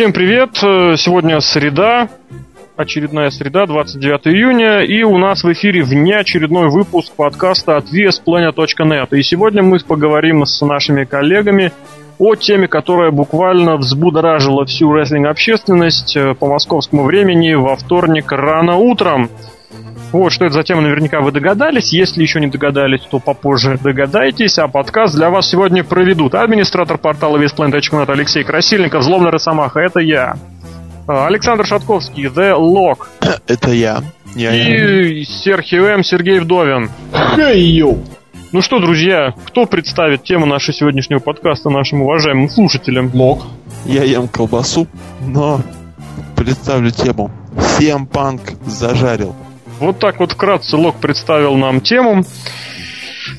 Всем привет! Сегодня среда, очередная среда, 29 июня, и у нас в эфире внеочередной выпуск подкаста от VSPlanet.net. И сегодня мы поговорим с нашими коллегами о теме, которая буквально взбудоражила всю рестлинг-общественность э, по московскому времени во вторник рано утром. Вот, что это за тема, наверняка вы догадались. Если еще не догадались, то попозже догадайтесь. А подкаст для вас сегодня проведут администратор портала VSPlanet.net Алексей Красильников, Злобный Росомаха, это я. А, Александр Шатковский, The Lock. Это я. я и Серхио М. Сергей Вдовин. Hey, ну что, друзья, кто представит тему нашего сегодняшнего подкаста нашим уважаемым слушателям? Лок. Я ем колбасу, но представлю тему. Всем панк зажарил. Вот так вот вкратце Лок представил нам тему.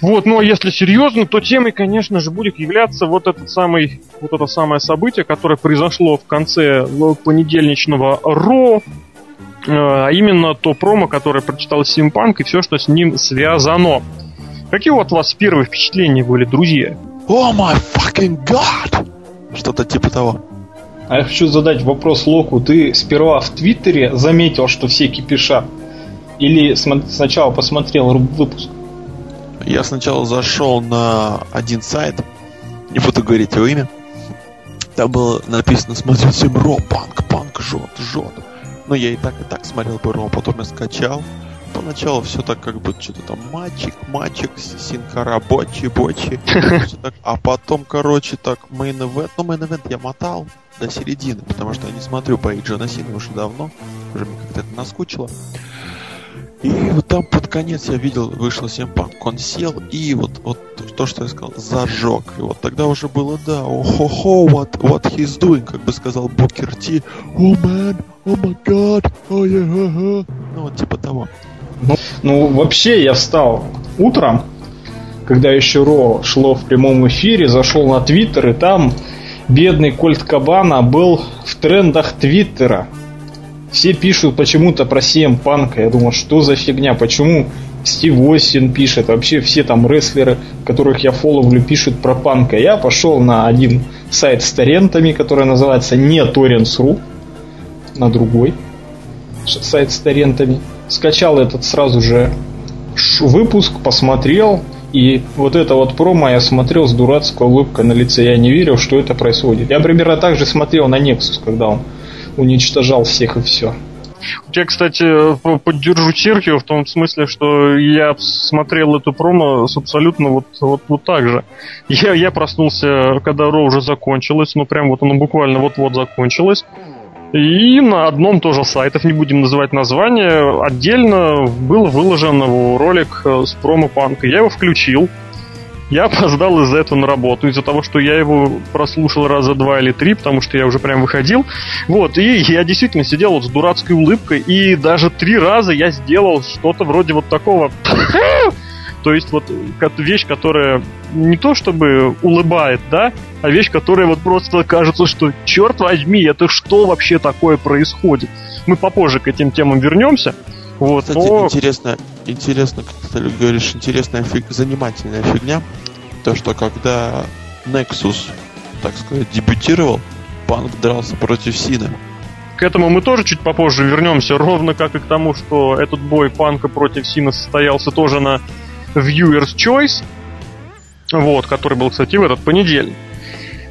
Вот, ну а если серьезно, то темой, конечно же, будет являться вот этот самый, вот это самое событие, которое произошло в конце понедельничного Ро, а именно то промо, которое прочитал Симпанк и все, что с ним связано. Какие вот у вас первые впечатления были, друзья? О май fucking god! Что-то типа того. А я хочу задать вопрос Локу. Ты сперва в Твиттере заметил, что все кипишат? Или сначала посмотрел выпуск? Я сначала зашел на один сайт, не буду говорить его имя. Там было написано «Смотрите Ро, панк, панк, жжет, жжет». Но я и так, и так смотрел бы Ро, потом я скачал. Поначалу все так как бы что-то там мальчик, мальчик, синкара, бочи, бочи. А потом, короче, так, main event. Ну, main event я мотал до середины, потому что я не смотрю по Джона Сина уже давно. Уже мне как-то это наскучило. И вот там под конец я видел, вышел Симпанк, он сел и вот, вот то, что я сказал, зажег. И вот тогда уже было, да, о-хо-хо, what, what he's doing, как бы сказал Букер Ти, о, man, о, my god, oh, yeah, uh-huh. Ну, вот типа того. Ну, ну, вообще я встал утром, когда еще Ро шло в прямом эфире, зашел на Твиттер, и там бедный Кольт Кабана был в трендах Твиттера. Все пишут почему-то про CM Панка. Я думал, что за фигня? Почему Стив Остин пишет? Вообще все там рестлеры, которых я фоловлю, пишут про Панка. Я пошел на один сайт с торрентами, который называется не Torrents.ru, на другой сайт с торрентами. Скачал этот сразу же выпуск, посмотрел, и вот это вот промо я смотрел с дурацкой улыбкой на лице. Я не верил, что это происходит. Я примерно так же смотрел на Nexus, когда он уничтожал всех и все. Я, кстати, поддержу Серхио в том смысле, что я смотрел эту промо с абсолютно вот, вот, вот так же. Я, я проснулся, когда Ро уже закончилось, ну прям вот оно буквально вот-вот закончилось. И на одном тоже сайтов, не будем называть название, отдельно был выложен ролик э, с промо-панка. Я его включил, я опоздал из-за этого на работу, из-за того, что я его прослушал раза два или три, потому что я уже прям выходил. Вот, и я действительно сидел вот с дурацкой улыбкой, и даже три раза я сделал что-то вроде вот такого. То есть вот вещь, которая не то чтобы улыбает, да, а вещь, которая вот просто кажется, что черт возьми, это что вообще такое происходит. Мы попозже к этим темам вернемся. Вот, Кстати, но... интересно, интересно, как ты говоришь, интересная фиг, занимательная фигня. То, что когда Nexus, так сказать, дебютировал, Панк дрался против Сина. К этому мы тоже чуть попозже вернемся, ровно как и к тому, что этот бой Панка против Сина состоялся тоже на Viewer's Choice, вот, который был, кстати, в этот понедельник.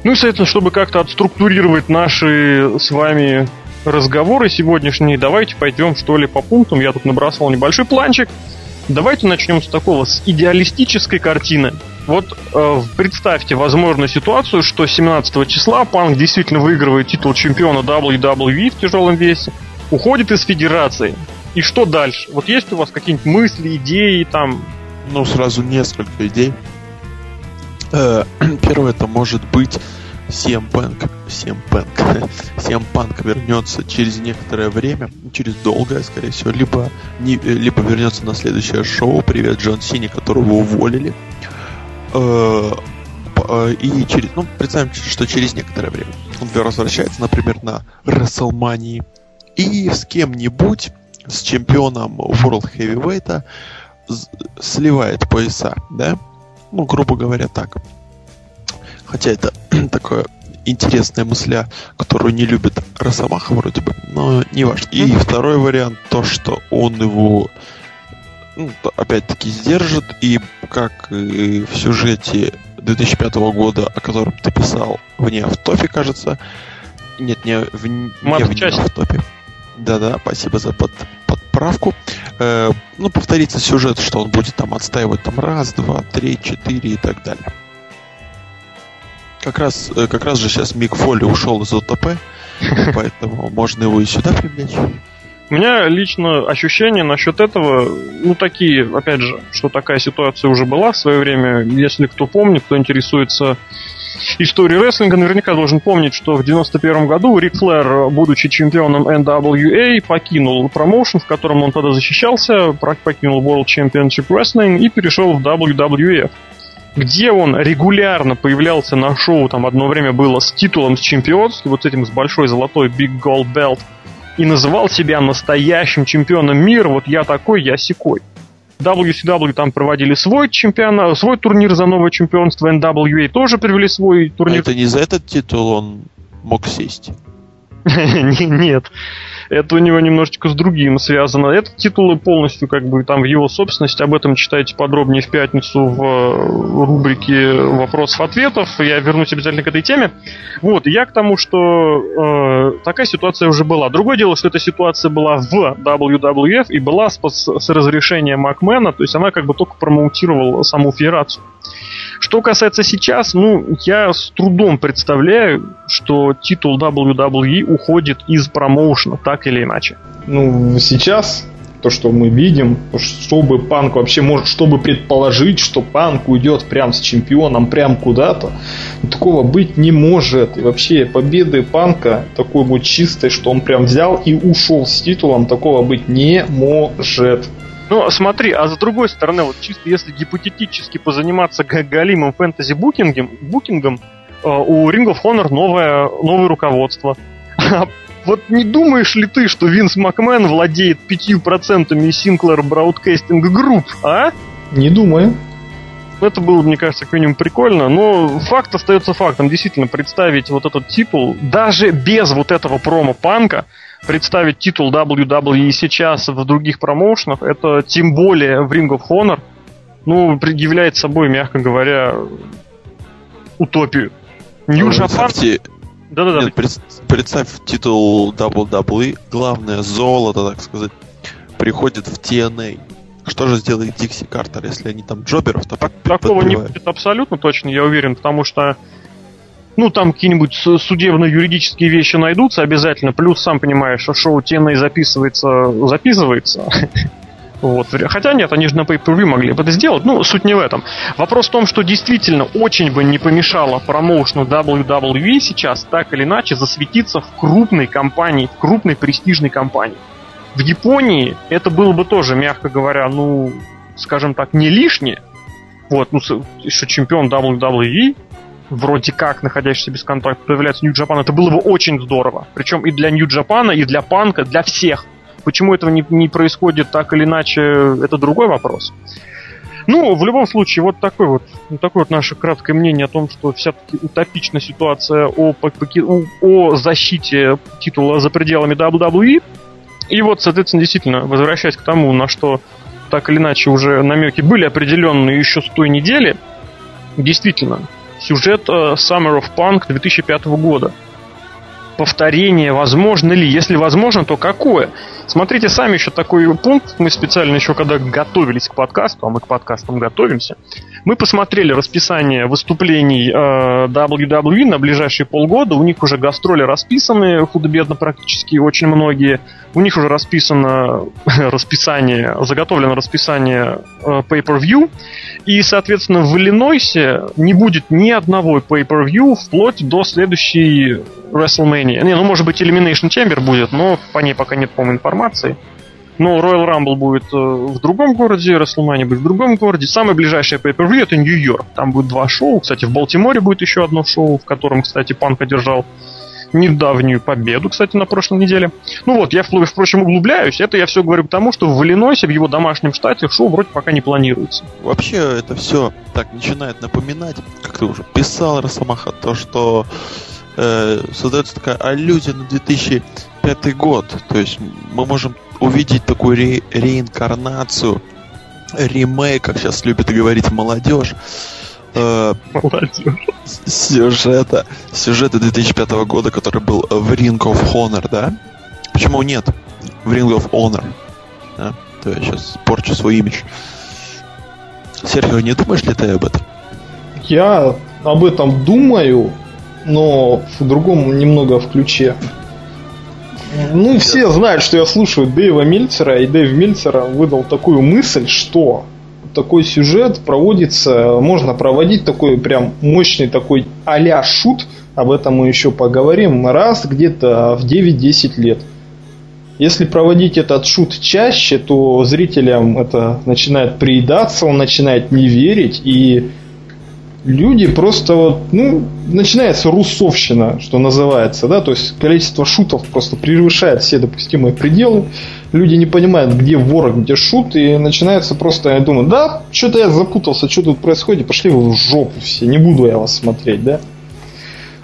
Ну и, соответственно, чтобы как-то отструктурировать наши с вами разговоры сегодняшние, давайте пойдем что ли по пунктам. Я тут набросал небольшой планчик. Давайте начнем с такого, с идеалистической картины. Вот э, представьте возможную ситуацию, что 17 числа Панк действительно выигрывает титул чемпиона WWE в тяжелом весе, уходит из федерации. И что дальше? Вот есть у вас какие-нибудь мысли, идеи там? Ну, сразу несколько идей. Э, первое, это может быть CM Punk, CM Punk, CM Punk вернется через некоторое время, через долгое, скорее всего, либо, не, либо вернется на следующее шоу «Привет, Джон Сини», которого уволили. Э, э, и через, ну, представим, что через некоторое время он возвращается, например, на WrestleMania и с кем-нибудь, с чемпионом World Heavyweight сливает пояса, да? Ну, грубо говоря, так. Хотя это такое интересная мысля, которую не любит Росомаха вроде бы, но не важно. И второй вариант, то, что он его ну, опять-таки сдержит, и как и в сюжете 2005 года, о котором ты писал вне автопе, кажется. Нет, не, в, не вне автопе. Да-да, спасибо за под, подправку. Э, ну, повторится сюжет, что он будет там отстаивать там раз, два, три, четыре и так далее. Как раз, э, как раз же сейчас Мик Фолли ушел из ОТП, поэтому можно его и сюда привлечь. У меня лично ощущения насчет этого, ну, такие, опять же, что такая ситуация уже была в свое время. Если кто помнит, кто интересуется историей рестлинга, наверняка должен помнить, что в 91 году Рик Флэр, будучи чемпионом NWA, покинул промоушен, в котором он тогда защищался, покинул World Championship Wrestling и перешел в WWF где он регулярно появлялся на шоу, там одно время было с титулом с чемпионским, вот с этим с большой золотой Big Gold Belt, и называл себя настоящим чемпионом мира, вот я такой, я секой. WCW там проводили свой чемпионат, свой турнир за новое чемпионство, NWA тоже привели свой турнир. А это не за этот титул он мог сесть? Нет это у него немножечко с другим связано. Этот титул полностью как бы там в его собственности. Об этом читайте подробнее в пятницу в э, рубрике вопросов-ответов. Я вернусь обязательно к этой теме. Вот, я к тому, что э, такая ситуация уже была. Другое дело, что эта ситуация была в WWF и была с, с разрешения Макмена, то есть она как бы только промоутировала саму федерацию. Что касается сейчас, ну, я с трудом представляю, что титул WWE уходит из промоушена, так или иначе. Ну, сейчас то, что мы видим, чтобы Панк вообще может, чтобы предположить, что Панк уйдет прям с чемпионом, прям куда-то, такого быть не может. И вообще победы Панка такой вот чистой, что он прям взял и ушел с титулом, такого быть не может. Ну, смотри, а с другой стороны, вот чисто если гипотетически позаниматься галимым фэнтези букингом, э, у Ring of Honor новое, новое руководство. А вот не думаешь ли ты, что Винс Макмен владеет 5% Sinclair Broadcasting Group, а? Не думаю. Это было, мне кажется, как минимум прикольно, но факт остается фактом. Действительно, представить вот этот титул, даже без вот этого промо-панка, представить титул WWE сейчас в других промоушенах, это тем более в Ring of Honor, ну, является собой, мягко говоря, утопию. New Japan... Да-да-да. Нет, представь титул WWE, главное золото, так сказать, приходит в TNA. Что же сделает Дикси Картер, если они там джоберов то Такого не будет абсолютно точно, я уверен, потому что ну, там какие-нибудь судебно-юридические вещи найдутся обязательно. Плюс, сам понимаешь, что шоу TNA записывается, записывается. Вот. Хотя нет, они же на pay могли бы это сделать. Ну, суть не в этом. Вопрос в том, что действительно очень бы не помешало промоушну WWE сейчас так или иначе засветиться в крупной компании, в крупной престижной компании. В Японии это было бы тоже, мягко говоря, ну, скажем так, не лишнее. Вот, ну, что чемпион WWE, вроде как находящийся без контракта, появляется Нью Джапан, это было бы очень здорово. Причем и для Нью Джапана, и для Панка, для всех. Почему этого не, не происходит так или иначе, это другой вопрос. Ну, в любом случае, вот такой вот, вот такое вот наше краткое мнение о том, что вся-таки утопична ситуация о, о, о защите титула за пределами WWE. И вот, соответственно, действительно, возвращаясь к тому, на что так или иначе уже намеки были определенные еще с той недели, действительно, сюжет э, Summer of Punk 2005 года. Повторение возможно ли? Если возможно, то какое? Смотрите сами еще такой пункт. Мы специально еще когда готовились к подкасту, а мы к подкастам готовимся, мы посмотрели расписание выступлений э, WWE на ближайшие полгода. У них уже гастроли расписаны, худо-бедно практически очень многие. У них уже расписано расписание, заготовлено расписание э, pay-per-view. И, соответственно, в Иллинойсе не будет ни одного pay-per-view вплоть до следующей WrestleMania. Не, ну, может быть, Elimination Chamber будет, но по ней пока нет, по-моему, информации. Но Royal Rumble будет э, в другом городе, WrestleMania будет в другом городе. Самое ближайшее pay per это Нью-Йорк. Там будет два шоу. Кстати, в Балтиморе будет еще одно шоу, в котором, кстати, Панк одержал недавнюю победу, кстати, на прошлой неделе. Ну вот, я, впрочем, углубляюсь. Это я все говорю к тому, что в Иллинойсе, в его домашнем штате, шоу вроде пока не планируется. Вообще, это все так начинает напоминать, как ты уже писал, Росомаха, то, что э, создается такая аллюзия на 2005 год. То есть мы можем увидеть такую ре- реинкарнацию, ремейк, как сейчас любит говорить молодежь, э, сюжета, сюжета 2005 года, который был в Ring of Honor, да? Почему нет? В Ring of Honor. Да? То я сейчас порчу свой имидж. Серхио, не думаешь ли ты об этом? Я об этом думаю, но в другом немного в ключе. Ну, все знают, что я слушаю Дэйва Мильцера, и Дэйв Мильцера выдал такую мысль, что такой сюжет проводится, можно проводить такой прям мощный такой а шут, об этом мы еще поговорим, раз где-то в 9-10 лет. Если проводить этот шут чаще, то зрителям это начинает приедаться, он начинает не верить, и люди просто вот, ну, начинается русовщина, что называется, да, то есть количество шутов просто превышает все допустимые пределы, люди не понимают, где вор, где шут, и начинается просто, я думаю, да, что-то я запутался, что тут происходит, пошли вы в жопу все, не буду я вас смотреть, да.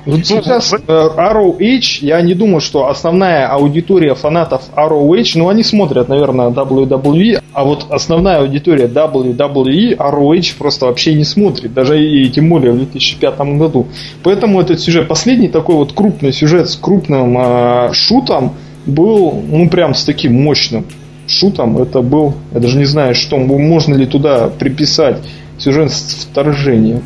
Вот сейчас э, ROH, я не думаю, что основная аудитория фанатов ROH, ну они смотрят, наверное, WWE, а вот основная аудитория WWE ROH просто вообще не смотрит, даже и тем более в 2005 году. Поэтому этот сюжет, последний такой вот крупный сюжет с крупным э, шутом был, ну прям с таким мощным шутом. Это был, я даже не знаю, что, можно ли туда приписать сюжет с вторжением.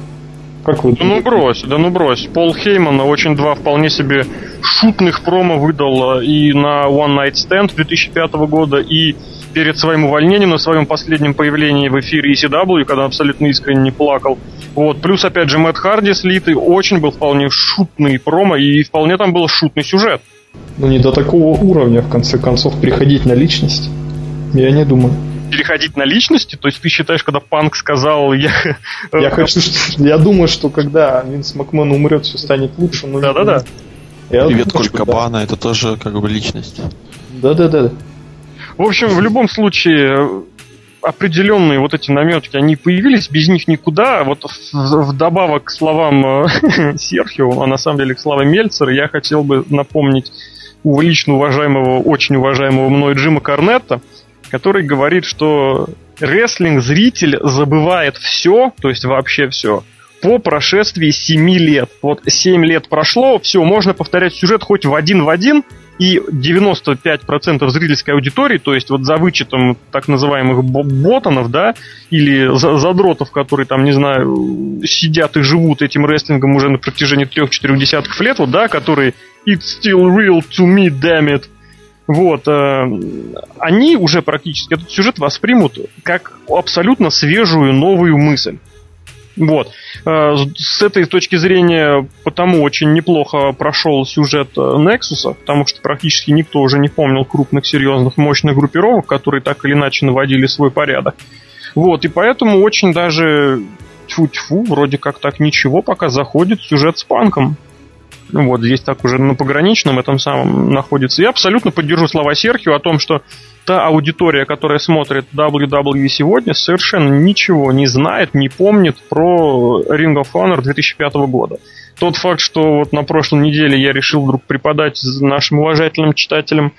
Как вы Да ну брось, да ну брось. Пол Хейман очень два вполне себе шутных промо выдал и на One Night Stand 2005 года, и перед своим увольнением на своем последнем появлении в эфире ECW, когда он абсолютно искренне не плакал. Вот. Плюс, опять же, Мэтт Харди слитый, очень был вполне шутный промо, и вполне там был шутный сюжет. Ну, не до такого уровня, в конце концов, приходить на личность. Я не думаю переходить на личности? То есть ты считаешь, когда Панк сказал, я... Я хочу, я думаю, что когда Винс Макмен умрет, все станет лучше. Да-да-да. Привет, Коль Кабана, это тоже как бы личность. Да-да-да. В общем, в любом случае, определенные вот эти наметки, они появились, без них никуда. Вот вдобавок к словам э, Серхио, а на самом деле к словам Мельцера, я хотел бы напомнить лично уважаемого, очень уважаемого мной Джима Корнетта, который говорит, что рестлинг-зритель забывает все, то есть вообще все, по прошествии 7 лет. Вот 7 лет прошло, все, можно повторять сюжет хоть в один в один, и 95% зрительской аудитории, то есть вот за вычетом так называемых ботанов, да, или задротов, которые там, не знаю, сидят и живут этим рестлингом уже на протяжении трех-четырех десятков лет, вот, да, которые It's still real to me, damn it. Вот, э, они уже практически этот сюжет воспримут как абсолютно свежую новую мысль. Вот. Э, с этой точки зрения, потому очень неплохо прошел сюжет Nexus, потому что практически никто уже не помнил крупных, серьезных, мощных группировок, которые так или иначе наводили свой порядок. Вот, и поэтому очень даже тьфу-тьфу, вроде как так ничего, пока заходит сюжет с панком. Вот, здесь так уже на пограничном этом самом находится. Я абсолютно поддержу слова Серхио о том, что та аудитория, которая смотрит WWE сегодня, совершенно ничего не знает, не помнит про Ring of Honor 2005 года. Тот факт, что вот на прошлой неделе я решил вдруг преподать нашим уважательным читателям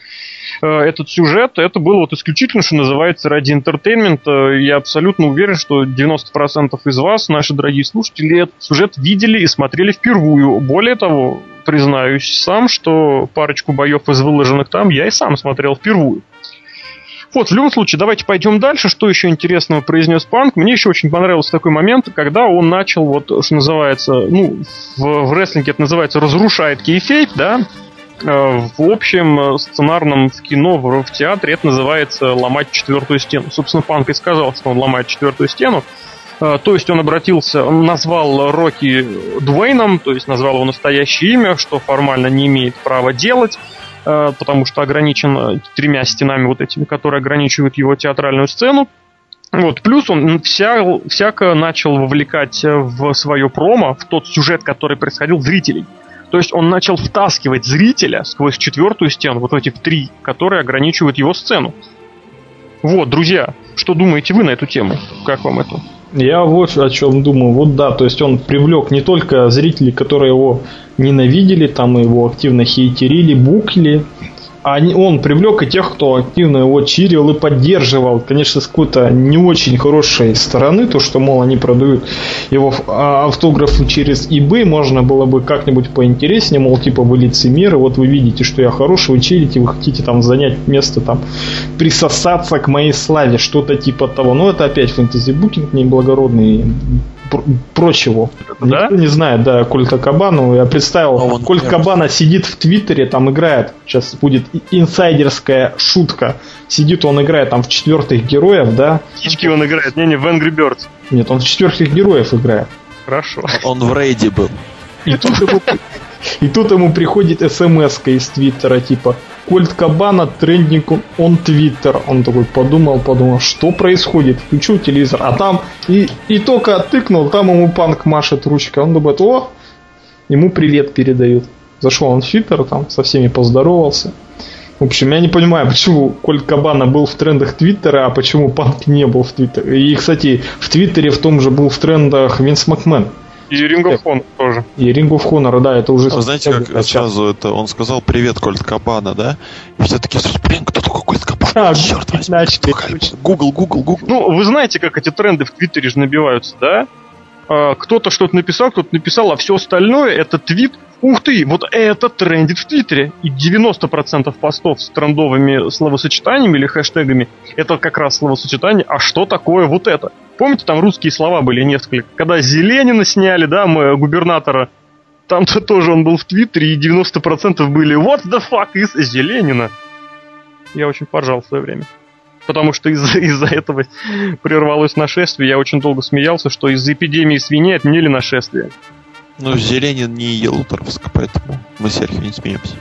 этот сюжет, это было вот исключительно, что называется, ради интертеймента. Я абсолютно уверен, что 90% из вас, наши дорогие слушатели, этот сюжет видели и смотрели впервые. Более того, признаюсь сам, что парочку боев из выложенных там я и сам смотрел впервые. Вот, в любом случае, давайте пойдем дальше. Что еще интересного произнес Панк? Мне еще очень понравился такой момент, когда он начал, вот, что называется, ну, в, в рестлинге это называется разрушает кейфейп, да, э, в общем сценарном в кино, в, в театре это называется ломать четвертую стену. Собственно, Панк и сказал, что он ломает четвертую стену. Э, то есть он обратился, он назвал Рокки Дуэйном, то есть назвал его настоящее имя, что формально не имеет права делать. Э, потому что ограничен э, тремя стенами вот этими, которые ограничивают его театральную сцену. Вот, плюс он вся, всяко начал вовлекать э, в свое промо, в тот сюжет, который происходил зрителей. То есть он начал втаскивать зрителя сквозь четвертую стену, вот эти три, которые ограничивают его сцену. Вот, друзья, что думаете вы на эту тему? Как вам это? Я вот о чем думаю. Вот да, то есть он привлек не только зрителей, которые его ненавидели, там его активно хейтерили, букли, он привлек и тех, кто активно его чирил и поддерживал. Конечно, с какой-то не очень хорошей стороны, то, что, мол, они продают его а, автографы через eBay, можно было бы как-нибудь поинтереснее, мол, типа вы лицемеры, вот вы видите, что я хороший, вы чирите, вы хотите там занять место, там, присосаться к моей славе, что-то типа того. Но это опять фэнтези-букинг неблагородный прочего. Да? Никто не знает, да, Кольта Кабану. Я представил, а Кольт Кабана сидит в Твиттере, там играет, сейчас будет инсайдерская шутка. Сидит он играет там в четвертых героев, да? Птички он играет, не-не, в Angry Birds. Нет, он в четвертых героев играет. Хорошо. Он в рейде был. И тут ему, и тут ему приходит смс из Твиттера, типа, Кольт Кабана трендинг он Твиттер. Он такой подумал, подумал, что происходит? Включил телевизор, а там и, и только тыкнул, там ему панк машет ручкой. Он думает, о, ему привет передают. Зашел он в Твиттер, там со всеми поздоровался. В общем, я не понимаю, почему Кольт Кабана был в трендах Твиттера, а почему Панк не был в Твиттере. И, кстати, в Твиттере в том же был в трендах Винс Макмен. И Ring of Honor тоже. И Ring of Honor, да, это уже... А знаете, как начал. сразу это, он сказал привет, Кольт Кабана, да? И все таки блин, кто такой Кольт Кабана? А, Черт возьми, Гугл, Гугл, Гугл. Ну, вы знаете, как эти тренды в Твиттере же набиваются, да? А, кто-то что-то написал, кто-то написал, а все остальное это твит. Ух ты, вот это трендит в Твиттере. И 90% постов с трендовыми словосочетаниями или хэштегами это как раз словосочетание «А что такое вот это?». Помните, там русские слова были несколько. Когда Зеленина сняли, да, мы губернатора, там-то тоже он был в Твиттере, и 90% были «What the fuck is Зеленина?». Я очень поржал в свое время. Потому что из-за из этого прервалось нашествие. Я очень долго смеялся, что из-за эпидемии свиней отменили нашествие. Ну, Зеленин не Елуторовск, поэтому мы с Серхием не смеемся.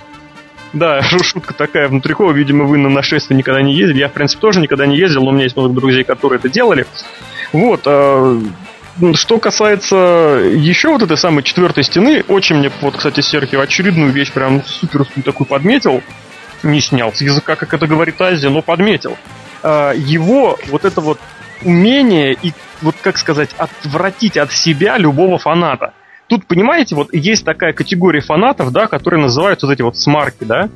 Да, шутка такая внутрикова. Видимо, вы на нашествие никогда не ездили. Я, в принципе, тоже никогда не ездил, но у меня есть много друзей, которые это делали. Вот, а, что касается еще вот этой самой четвертой стены, очень мне, вот, кстати, Серхио очередную вещь прям суперскую такую подметил. Не снял с языка, как это говорит Азия, но подметил. А, его вот это вот умение и, вот как сказать, отвратить от себя любого фаната. Тут, понимаете, вот есть такая категория фанатов, да, которые называются вот эти вот смарки, да,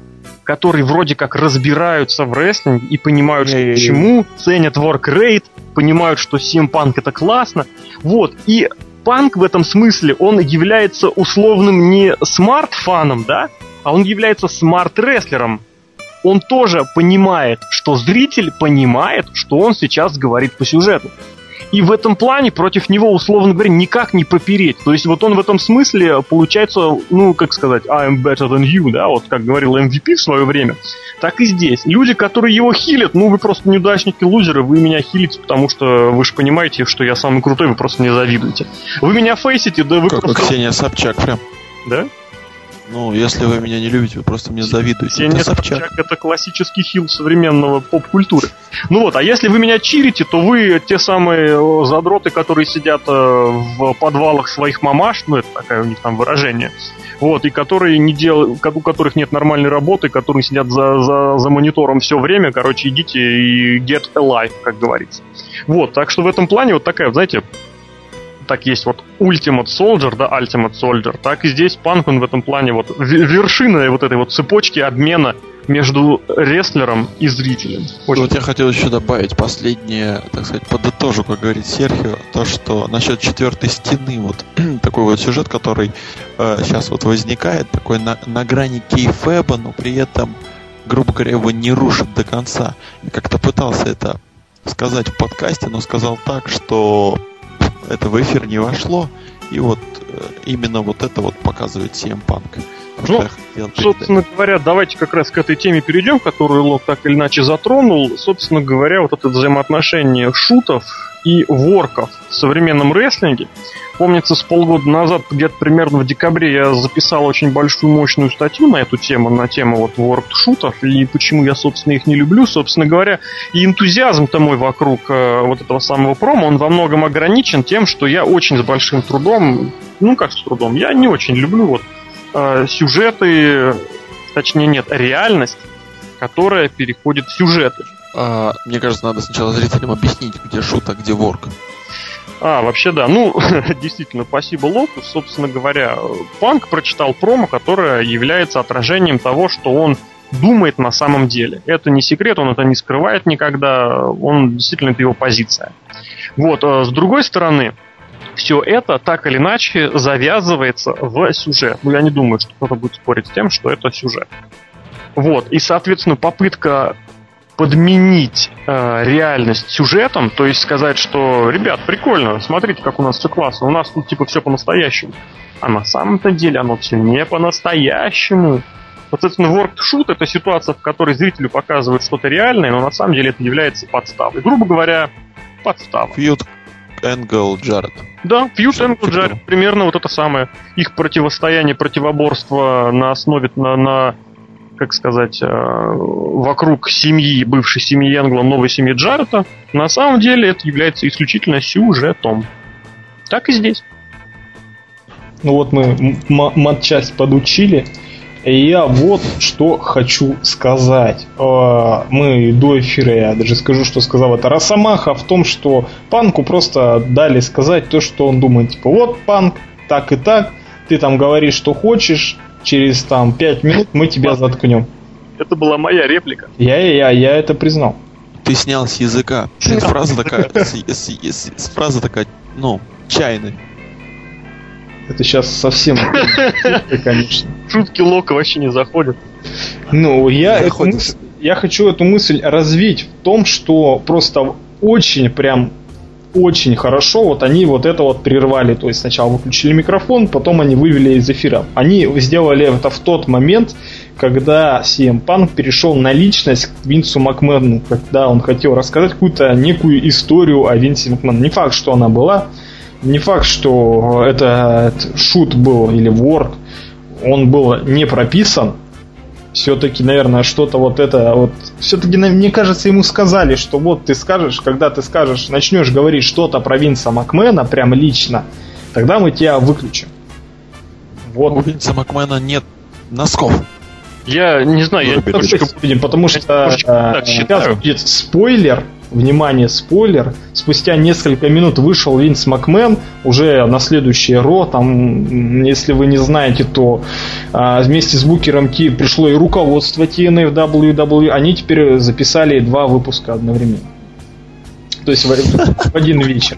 которые вроде как разбираются в рестлинге и понимают, что почему, ценят rate, понимают, что Punk это классно. Вот, и Панк в этом смысле, он является условным не смарт-фаном, да, а он является смарт-рестлером. Он тоже понимает, что зритель понимает, что он сейчас говорит по сюжету. И в этом плане против него, условно говоря, никак не попереть. То есть вот он в этом смысле получается, ну, как сказать, I'm better than you, да, вот как говорил MVP в свое время. Так и здесь. Люди, которые его хилят, ну, вы просто неудачники, лузеры, вы меня хилите, потому что вы же понимаете, что я самый крутой, вы просто мне завидуете. Вы меня фейсите, да вы как просто... Ксения Собчак прям. Да? Ну, если вы меня не любите, вы просто мне завидуете. Ксения Собчак. это классический хил современного поп-культуры. Ну вот, а если вы меня чирите, то вы те самые э, задроты, которые сидят э, в подвалах своих мамаш, ну это такое у них там выражение, вот, и которые не делают, у которых нет нормальной работы, которые сидят за, за, за монитором все время, короче, идите и get alive, как говорится. Вот, так что в этом плане вот такая, знаете, так есть вот Ultimate Soldier, да, Ultimate Soldier, так и здесь Панк, он в этом плане вот вершина вот этой вот цепочки обмена между рестлером и зрителем. Очень вот я хотел еще добавить последнее, так сказать, подытожу, как говорит Серхио, то, что насчет четвертой стены, вот такой вот сюжет, который э, сейчас вот возникает, такой на, на грани кейфеба, но при этом, грубо говоря, его не рушит до конца. Я как-то пытался это сказать в подкасте, но сказал так, что это в эфир не вошло, и вот э, именно вот это вот показывает CM Punk. Ну, собственно говоря, давайте как раз к этой теме перейдем, которую Лок так или иначе затронул. Собственно говоря, вот это взаимоотношение шутов и ворков в современном рестлинге. Помнится, с полгода назад, где-то примерно в декабре, я записал очень большую, мощную статью на эту тему, на тему вот ворк-шутов, и почему я, собственно, их не люблю. Собственно говоря, и энтузиазм-то мой вокруг э, вот этого самого промо, он во многом ограничен тем, что я очень с большим трудом, ну как с трудом, я не очень люблю вот э, сюжеты, точнее нет, реальность, которая переходит в сюжеты. А, мне кажется, надо сначала зрителям объяснить, где шут, а где ворк. А, вообще да. Ну, действительно, спасибо Локус. Собственно говоря, Панк прочитал промо, которое является отражением того, что он думает на самом деле. Это не секрет, он это не скрывает никогда. Он действительно, это его позиция. Вот, а с другой стороны, все это так или иначе завязывается в сюжет. Ну, я не думаю, что кто-то будет спорить с тем, что это сюжет. Вот, и, соответственно, попытка подменить э, реальность сюжетом, то есть сказать, что, ребят, прикольно, смотрите, как у нас все классно, у нас тут типа все по-настоящему. А на самом-то деле оно все не по-настоящему. Соответственно, work shoot это ситуация, в которой зрителю показывают что-то реальное, но на самом деле это является подставой. Грубо говоря, подстава. Фьюд Энгл Джаред. Да, Фьюд Энгл Джаред. Примерно вот это самое. Их противостояние, противоборство на основе, на, на как сказать, э, вокруг семьи, бывшей семьи Энгла, новой семьи Джарета, на самом деле это является исключительно сюжетом. Так и здесь. Ну вот мы матчасть подучили. И я вот что хочу сказать. Э, мы до эфира, я даже скажу, что сказал это Росомаха, в том, что Панку просто дали сказать то, что он думает. Типа, вот, Панк, так и так, ты там говоришь, что хочешь, через там 5 минут мы тебя заткнем. Это была моя реплика. Я, я, я это признал. Ты снял с языка. Фраза такая, фраза такая, ну, чайная. Это сейчас совсем конечно. Шутки Лока вообще не заходят. Ну, я, эту мысль, я хочу эту мысль развить в том, что просто очень прям очень хорошо, вот они вот это вот прервали, то есть сначала выключили микрофон, потом они вывели из эфира. Они сделали это в тот момент, когда CM Punk перешел на личность к Винсу Макмену, когда он хотел рассказать какую-то некую историю о Винсе Макмену. Не факт, что она была, не факт, что это, шут был или ворд, он был не прописан, все-таки, наверное, что-то вот это вот... Все-таки, мне кажется, ему сказали, что вот ты скажешь, когда ты скажешь, начнешь говорить что-то про Винса Макмена, прям лично, тогда мы тебя выключим. Вот. У Винса Макмена нет носков. Я не знаю, я не потому что сейчас будет спойлер, внимание, спойлер, спустя несколько минут вышел Винс Макмен, уже на следующее Ро, там, если вы не знаете, то а, вместе с Букером Ти пришло и руководство TNA в WWE, они теперь записали два выпуска одновременно. То есть в, в один вечер.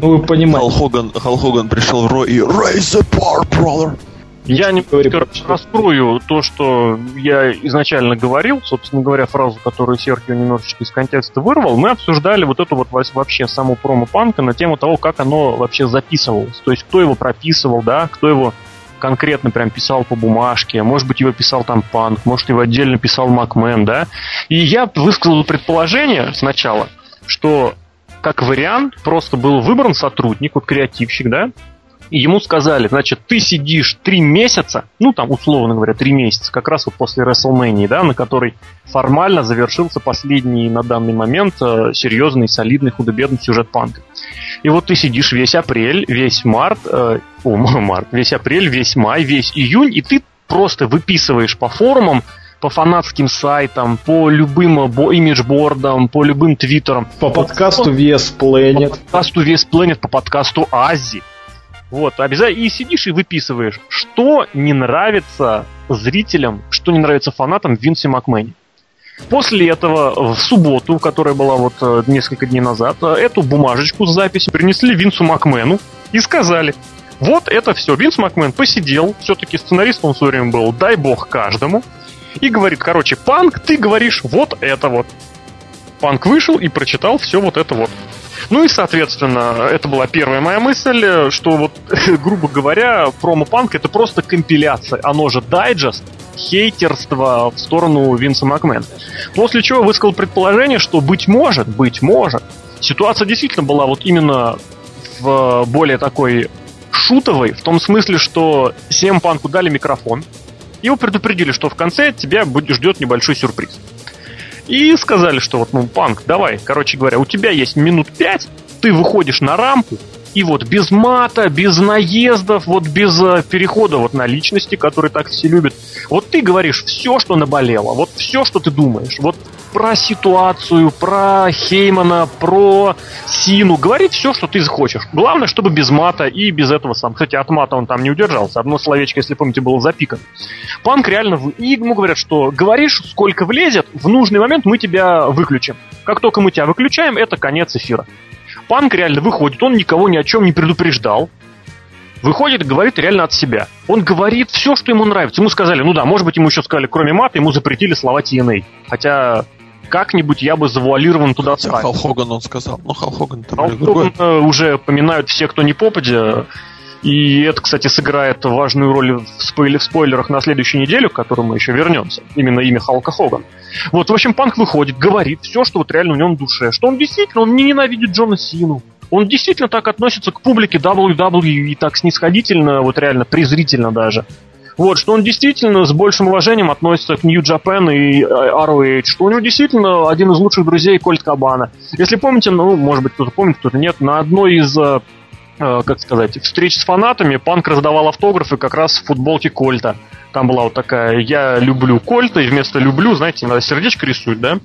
Ну, вы понимаете. Хал Хоган, Хал Хоган пришел в Ро и Raise the bar, brother. Я не короче, раскрою то, что я изначально говорил, собственно говоря, фразу, которую Серхио немножечко из контекста вырвал. Мы обсуждали вот эту вот вообще саму промо-панка на тему того, как оно вообще записывалось. То есть, кто его прописывал, да, кто его конкретно прям писал по бумажке, может быть, его писал там Панк, может, его отдельно писал Макмен, да. И я высказал предположение сначала, что как вариант просто был выбран сотрудник, вот креативщик, да, и ему сказали, значит, ты сидишь три месяца, ну там условно говоря, три месяца, как раз вот после WrestleMania, да, на которой формально завершился последний на данный момент э, серьезный, солидный, худо-бедный сюжет панка. И вот ты сидишь весь апрель, весь март, э, о, март, весь апрель, весь май, весь июнь, и ты просто выписываешь по форумам, по фанатским сайтам, по любым имиджбордам, по любым твиттерам. По подкасту Вес Planet. По подкасту Вес Planet, по подкасту Ази. Вот, обязательно и сидишь и выписываешь, что не нравится зрителям, что не нравится фанатам Винси Макмэне. После этого в субботу, которая была вот э, несколько дней назад, э, эту бумажечку с записью принесли Винсу Макмену и сказали, вот это все, Винс Макмен посидел, все-таки сценарист он в свое время был, дай бог каждому, и говорит, короче, Панк, ты говоришь вот это вот. Панк вышел и прочитал все вот это вот. Ну и, соответственно, это была первая моя мысль, что вот, грубо говоря, промо-панк это просто компиляция, оно же дайджест, хейтерство в сторону Винса Макмена. После чего высказал предположение, что быть может, быть может, ситуация действительно была вот именно в более такой шутовой, в том смысле, что CM Панку дали микрофон, его предупредили, что в конце тебя ждет небольшой сюрприз. И сказали, что вот, ну, Панк, давай, короче говоря, у тебя есть минут пять, ты выходишь на рампу, И вот без мата, без наездов, вот без э, перехода вот на личности, которые так все любят. Вот ты говоришь все, что наболело, вот все, что ты думаешь. Вот про ситуацию, про Хеймана, про Сину. Говорить все, что ты захочешь. Главное, чтобы без мата и без этого сам. Кстати, от мата он там не удержался. Одно словечко, если помните, было запикано. Панк реально... И ему говорят, что говоришь, сколько влезет, в нужный момент мы тебя выключим. Как только мы тебя выключаем, это конец эфира. Панк реально выходит, он никого ни о чем не предупреждал. Выходит и говорит реально от себя. Он говорит все, что ему нравится. Ему сказали, ну да, может быть, ему еще сказали, кроме мата, ему запретили слова TNA. Хотя как-нибудь я бы завуалирован туда Хотя Хал Хоган он сказал. Ну, Хал Хоган там Хал Хоган уже поминают все, кто не попадя. И это, кстати, сыграет важную роль в, спойлер, в спойлерах на следующую неделю, к которому мы еще вернемся. Именно имя Халка Хоган. Вот, в общем, Панк выходит, говорит все, что вот реально у него в душе. Что он действительно, он не ненавидит Джона Сину. Он действительно так относится к публике WWE так снисходительно, вот реально презрительно даже. Вот, что он действительно с большим уважением относится к New Japan и ROH, что у него действительно один из лучших друзей Кольт Кабана. Если помните, ну, может быть, кто-то помнит, кто-то нет, на одной из Э, как сказать, встреч с фанатами Панк раздавал автографы как раз в футболке Кольта. Там была вот такая «Я люблю Кольта», и вместо «люблю», знаете, надо сердечко рисует, да?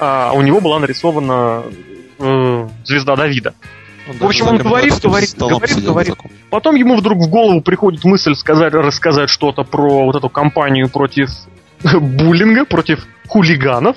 А у него была нарисована э, звезда Давида. Он в общем, он говорит, говорит, говорит, говорит. Потом ему вдруг в голову приходит мысль сказать, рассказать что-то про вот эту кампанию против буллинга, против хулиганов.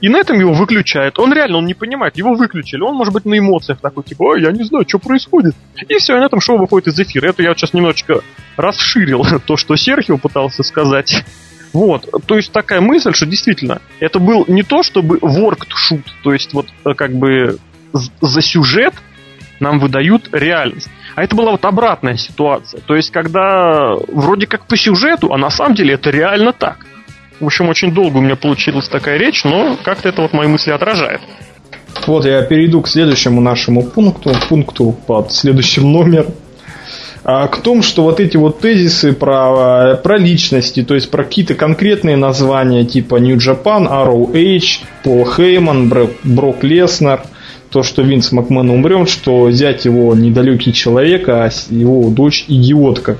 И на этом его выключают. Он реально, он не понимает, его выключили. Он, может быть, на эмоциях такой, типа, ой, я не знаю, что происходит. И все, и на этом шоу выходит из эфира. Это я сейчас немножечко расширил то, что Серхио пытался сказать. Вот, то есть такая мысль, что действительно, это был не то, чтобы worked shoot, то есть вот э, как бы за сюжет нам выдают реальность. А это была вот обратная ситуация. То есть, когда вроде как по сюжету, а на самом деле это реально так. В общем, очень долго у меня получилась такая речь, но как-то это вот мои мысли отражает. Вот я перейду к следующему нашему пункту, пункту под следующим номером. А, к тому, что вот эти вот тезисы про, про личности, то есть про какие-то конкретные названия типа New Japan, ROH, Пол Хейман, Брок, Брок Леснер, то, что Винс Макмен умрет, что взять его недалекий человек, а его дочь идиотка.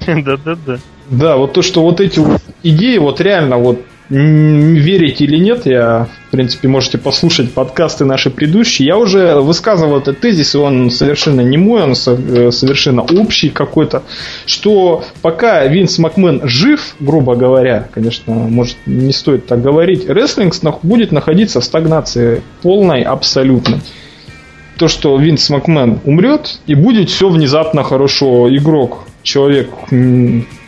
Да-да-да. Да, вот то, что вот эти вот идеи, вот реально вот верите или нет, я, в принципе, можете послушать подкасты наши предыдущие. Я уже высказывал этот тезис, и он совершенно не мой, он э, совершенно общий какой-то, что пока Винс Макмен жив, грубо говоря, конечно, может, не стоит так говорить, рестлинг будет находиться в стагнации полной, абсолютной то, что Винс Макмен умрет, и будет все внезапно хорошо. Игрок человек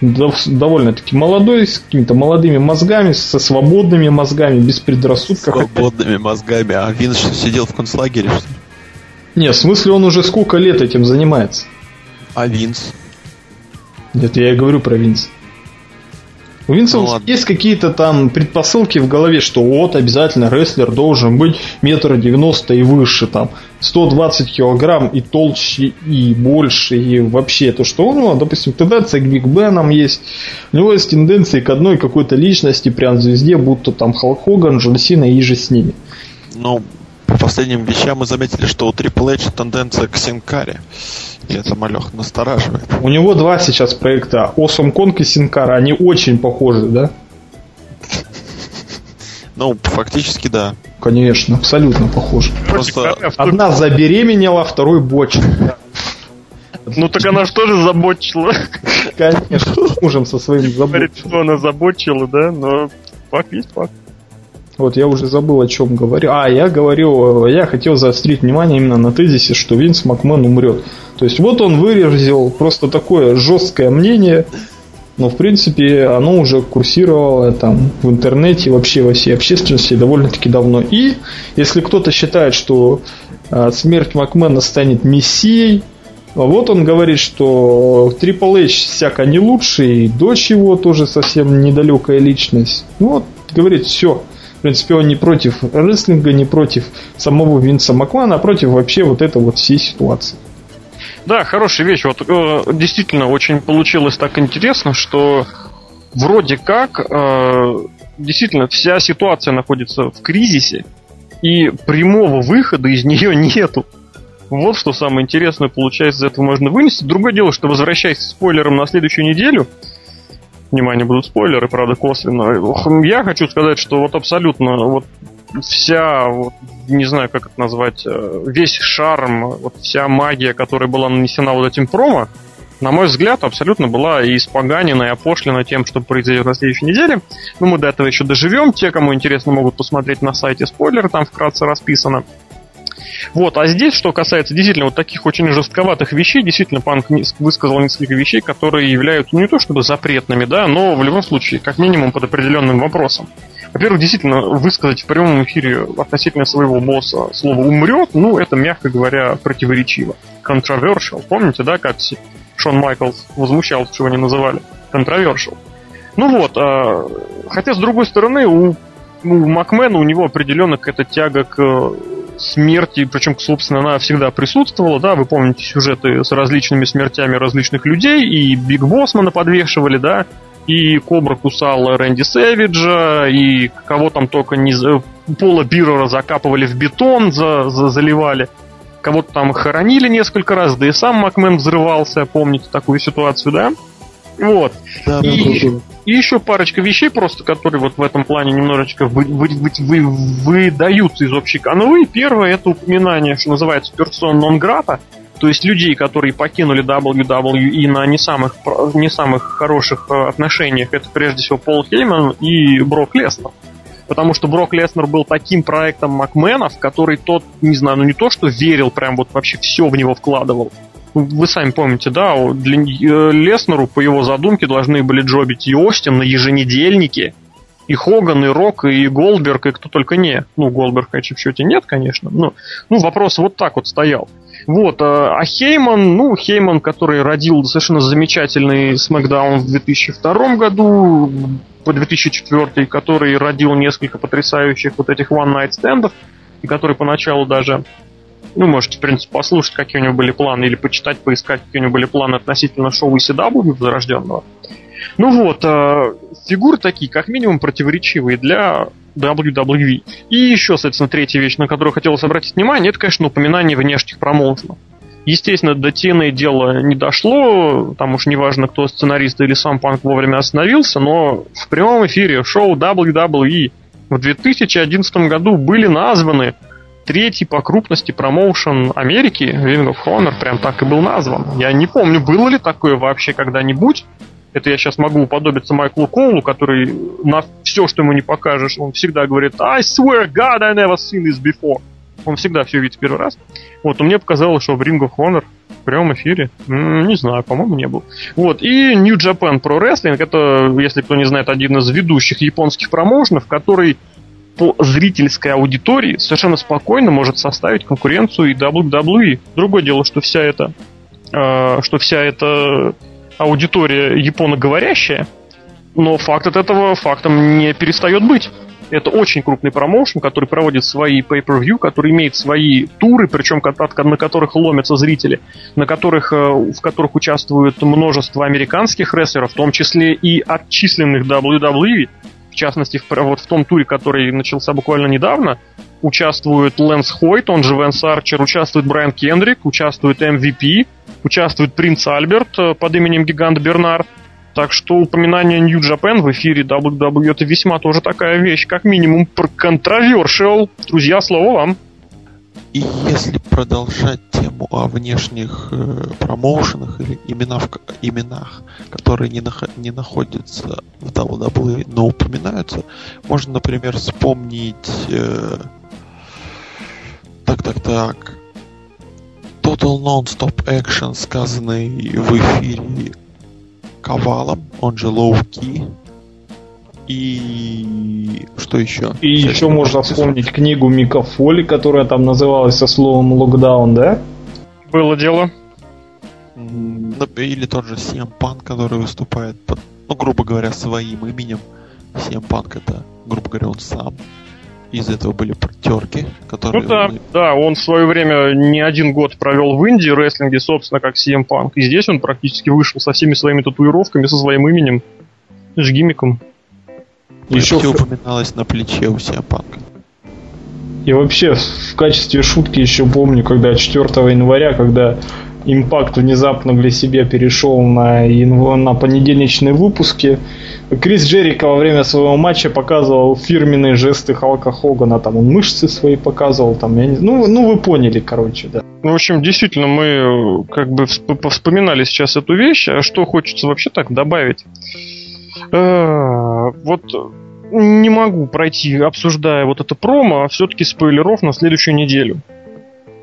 довольно-таки молодой, с какими-то молодыми мозгами, со свободными мозгами, без предрассудков. Свободными мозгами. А Винс что, сидел в концлагере, что ли? Не, в смысле он уже сколько лет этим занимается. А Винс? Нет, я и говорю про Винс. У Винса ну, есть какие-то там предпосылки в голове, что вот обязательно рестлер должен быть метр девяносто и выше, там 120 килограмм и толще и больше, и вообще то, что у него, допустим, тенденция к big man ам есть, у него есть тенденции к одной какой-то личности, прям звезде, будто там Халк Хоган, Джон Сина и же с ними. Ну, по последним вещам мы заметили, что у Triple H тенденция к Синкаре. И это малех настораживает. У него два сейчас проекта. Awesome Kong и Синкара. Они очень похожи, да? Ну, фактически да. Конечно, абсолютно похожи. Просто одна забеременела, второй бочка. Ну так она же тоже забочила. Конечно, мужем со своим забочила. что она забочила, да, но факт есть факт. Вот я уже забыл, о чем говорю. А, я говорил, я хотел заострить внимание именно на тезисе, что Винс Макмен умрет. То есть вот он выразил просто такое жесткое мнение, но в принципе оно уже курсировало там в интернете, вообще во всей общественности довольно-таки давно. И если кто-то считает, что а, смерть Макмена станет мессией, вот он говорит, что Triple H всяко не лучший, дочь его тоже совсем недалекая личность. Ну вот, говорит, все, принципе, он не против рестлинга, не против самого Винса Макмана, а против вообще вот этой вот всей ситуации. Да, хорошая вещь. Вот э, действительно очень получилось так интересно, что вроде как э, действительно вся ситуация находится в кризисе, и прямого выхода из нее нету. Вот что самое интересное получается из этого можно вынести. Другое дело, что возвращаясь к спойлерам на следующую неделю, внимание, будут спойлеры, правда, косвенно. Я хочу сказать, что вот абсолютно вот вся, вот, не знаю, как это назвать, э, весь шарм, вот вся магия, которая была нанесена вот этим промо, на мой взгляд, абсолютно была и испоганена, и опошлена тем, что произойдет на следующей неделе. Но мы до этого еще доживем. Те, кому интересно, могут посмотреть на сайте спойлеры, там вкратце расписано. Вот, а здесь, что касается действительно вот таких очень жестковатых вещей, действительно, Панк высказал несколько вещей, которые являются ну, не то чтобы запретными, да, но в любом случае, как минимум, под определенным вопросом. Во-первых, действительно, высказать в прямом эфире относительно своего босса слово «умрет», ну, это, мягко говоря, противоречиво. Controversial. Помните, да, как Шон Майклс возмущался, чего не называли? Controversial. Ну вот, а, хотя, с другой стороны, у, у Макмена у него определенно какая-то тяга к смерти, причем, собственно, она всегда присутствовала, да, вы помните сюжеты с различными смертями различных людей, и Биг Боссмана подвешивали, да, и Кобра кусал Рэнди Сэвиджа, и кого там только не... Пола Бирора закапывали в бетон, за, за, заливали. Кого-то там хоронили несколько раз, да и сам Макмен взрывался, помните такую ситуацию, да? Вот. Да, и, и еще парочка вещей просто, которые вот в этом плане немножечко вы, вы, вы, вы, выдаются из общей канвы. Первое это упоминание, что называется персон нон грата, то есть людей, которые покинули WWE на не самых, не самых хороших э, отношениях, это прежде всего Пол Хейман и Брок Леснер. Потому что Брок Леснер был таким проектом Макменов, который тот, не знаю, ну не то, что верил, прям вот вообще все в него вкладывал, вы сами помните, да, для э, Леснеру по его задумке должны были джобить и Остин на еженедельнике, и Хоган, и Рок, и Голдберг, и кто только не. Ну, Голдберг, конечно, в счете нет, конечно. Но, ну, вопрос вот так вот стоял. Вот, э, а Хейман, ну, Хейман, который родил совершенно замечательный Смакдаун в 2002 году, по 2004, который родил несколько потрясающих вот этих One Night стендов, и который поначалу даже ну, можете, в принципе, послушать, какие у него были планы, или почитать, поискать, какие у него были планы относительно шоу ECW Возрожденного. Ну вот, э, фигуры такие, как минимум, противоречивые для WWE. И еще, соответственно, третья вещь, на которую хотелось обратить внимание, это, конечно, упоминание внешних промоушенов. Естественно, до Тины дело не дошло, там уж неважно, кто сценарист или сам Панк вовремя остановился, но в прямом эфире шоу WWE в 2011 году были названы третий по крупности промоушен Америки, Ring of Honor, прям так и был назван. Я не помню, было ли такое вообще когда-нибудь. Это я сейчас могу уподобиться Майклу Коулу, который на все, что ему не покажешь, он всегда говорит I swear God, I never seen this before. Он всегда все видит первый раз. Вот, но мне показалось, что в Ring of Honor в прямом эфире, не знаю, по-моему, не был. Вот, и New Japan Pro Wrestling, это, если кто не знает, один из ведущих японских промоушенов, который по зрительской аудитории совершенно спокойно может составить конкуренцию и WWE. Другое дело, что вся эта, э, что вся эта аудитория японоговорящая, но факт от этого фактом не перестает быть. Это очень крупный промоушен, который проводит свои pay-per-view, который имеет свои туры, причем на которых ломятся зрители, на которых, э, в которых участвуют множество американских рестлеров, в том числе и отчисленных WWE, в частности, в, вот в том туре, который начался буквально недавно, участвует Лэнс Хойт, он же Вэнс Арчер, участвует Брайан Кендрик, участвует MVP, участвует Принц Альберт э, под именем Гигант Бернард. Так что упоминание New Japan в эфире WWE это весьма тоже такая вещь, как минимум controversial. Друзья, слово вам. И если продолжать тему о внешних э, промоушенах или именах, именах которые не, нах- не находятся в WWE, но упоминаются, можно, например, вспомнить... Э, так, так, так. Total Non-Stop Action, сказанный в эфире Ковалом, он же Low Key, и что еще? И Кстати, еще можно вспомнить книгу Мика Фоли, которая там называлась со словом локдаун, да? Было дело. Или тот же CM Punk, который выступает под, ну, грубо говоря, своим именем. CM Punk это, грубо говоря, он сам. Из этого были протерки, которые... Ну да, да, он в свое время не один год провел в Индии рестлинге, собственно, как CM Punk. И здесь он практически вышел со всеми своими татуировками, со своим именем, с гиммиком. Еще все упоминалось на плече у себя панка. И вообще, в качестве шутки еще помню, когда 4 января, когда Импакт внезапно для себя перешел на, на понедельничные выпуски. Крис Джерика во время своего матча показывал фирменные жесты Халка Хогана. Там он мышцы свои показывал. Там, я не... ну, ну, вы поняли, короче, да. Ну, в общем, действительно, мы как бы вспоминали сейчас эту вещь. А что хочется вообще так добавить? Э, вот не могу пройти, обсуждая вот это промо, а все-таки спойлеров на следующую неделю.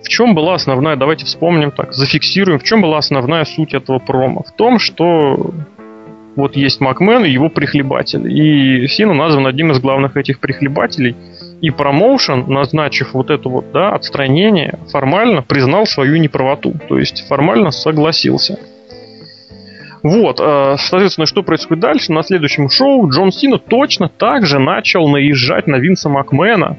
В чем была основная, давайте вспомним так, зафиксируем, в чем была основная суть этого промо? В том, что вот есть Макмен и его прихлебатель. И Сина назван одним из главных этих прихлебателей. И промоушен, назначив вот это вот, да, отстранение, формально признал свою неправоту. То есть формально согласился. Вот, э, соответственно, что происходит дальше? На следующем шоу Джон Сина точно так же начал наезжать на Винса Макмена,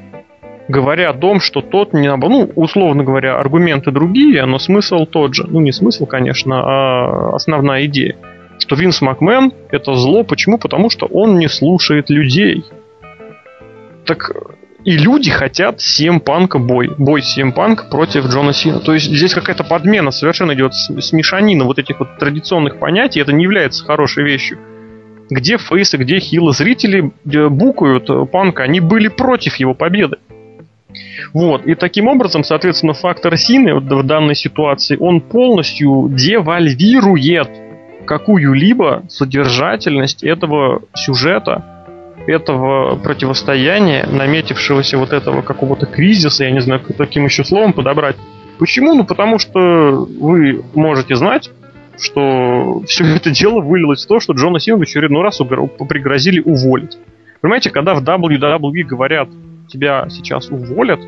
говоря о том, что тот не ну, условно говоря, аргументы другие, но смысл тот же. Ну, не смысл, конечно, а основная идея. Что Винс Макмен это зло. Почему? Потому что он не слушает людей. Так и люди хотят CM Панка бой. Бой CM Панк против Джона Сина. То есть здесь какая-то подмена совершенно идет, смешанина вот этих вот традиционных понятий. Это не является хорошей вещью. Где фейсы, где хилы. Зрители букают Панка. Они были против его победы. Вот. И таким образом, соответственно, фактор Сины в данной ситуации, он полностью девальвирует какую-либо содержательность этого сюжета, этого противостояния, наметившегося вот этого какого-то кризиса, я не знаю, каким еще словом подобрать. Почему? Ну, потому что вы можете знать, что все это дело вылилось в то, что Джона Сина в очередной раз пригрозили уволить. Понимаете, когда в WWE говорят, тебя сейчас уволят,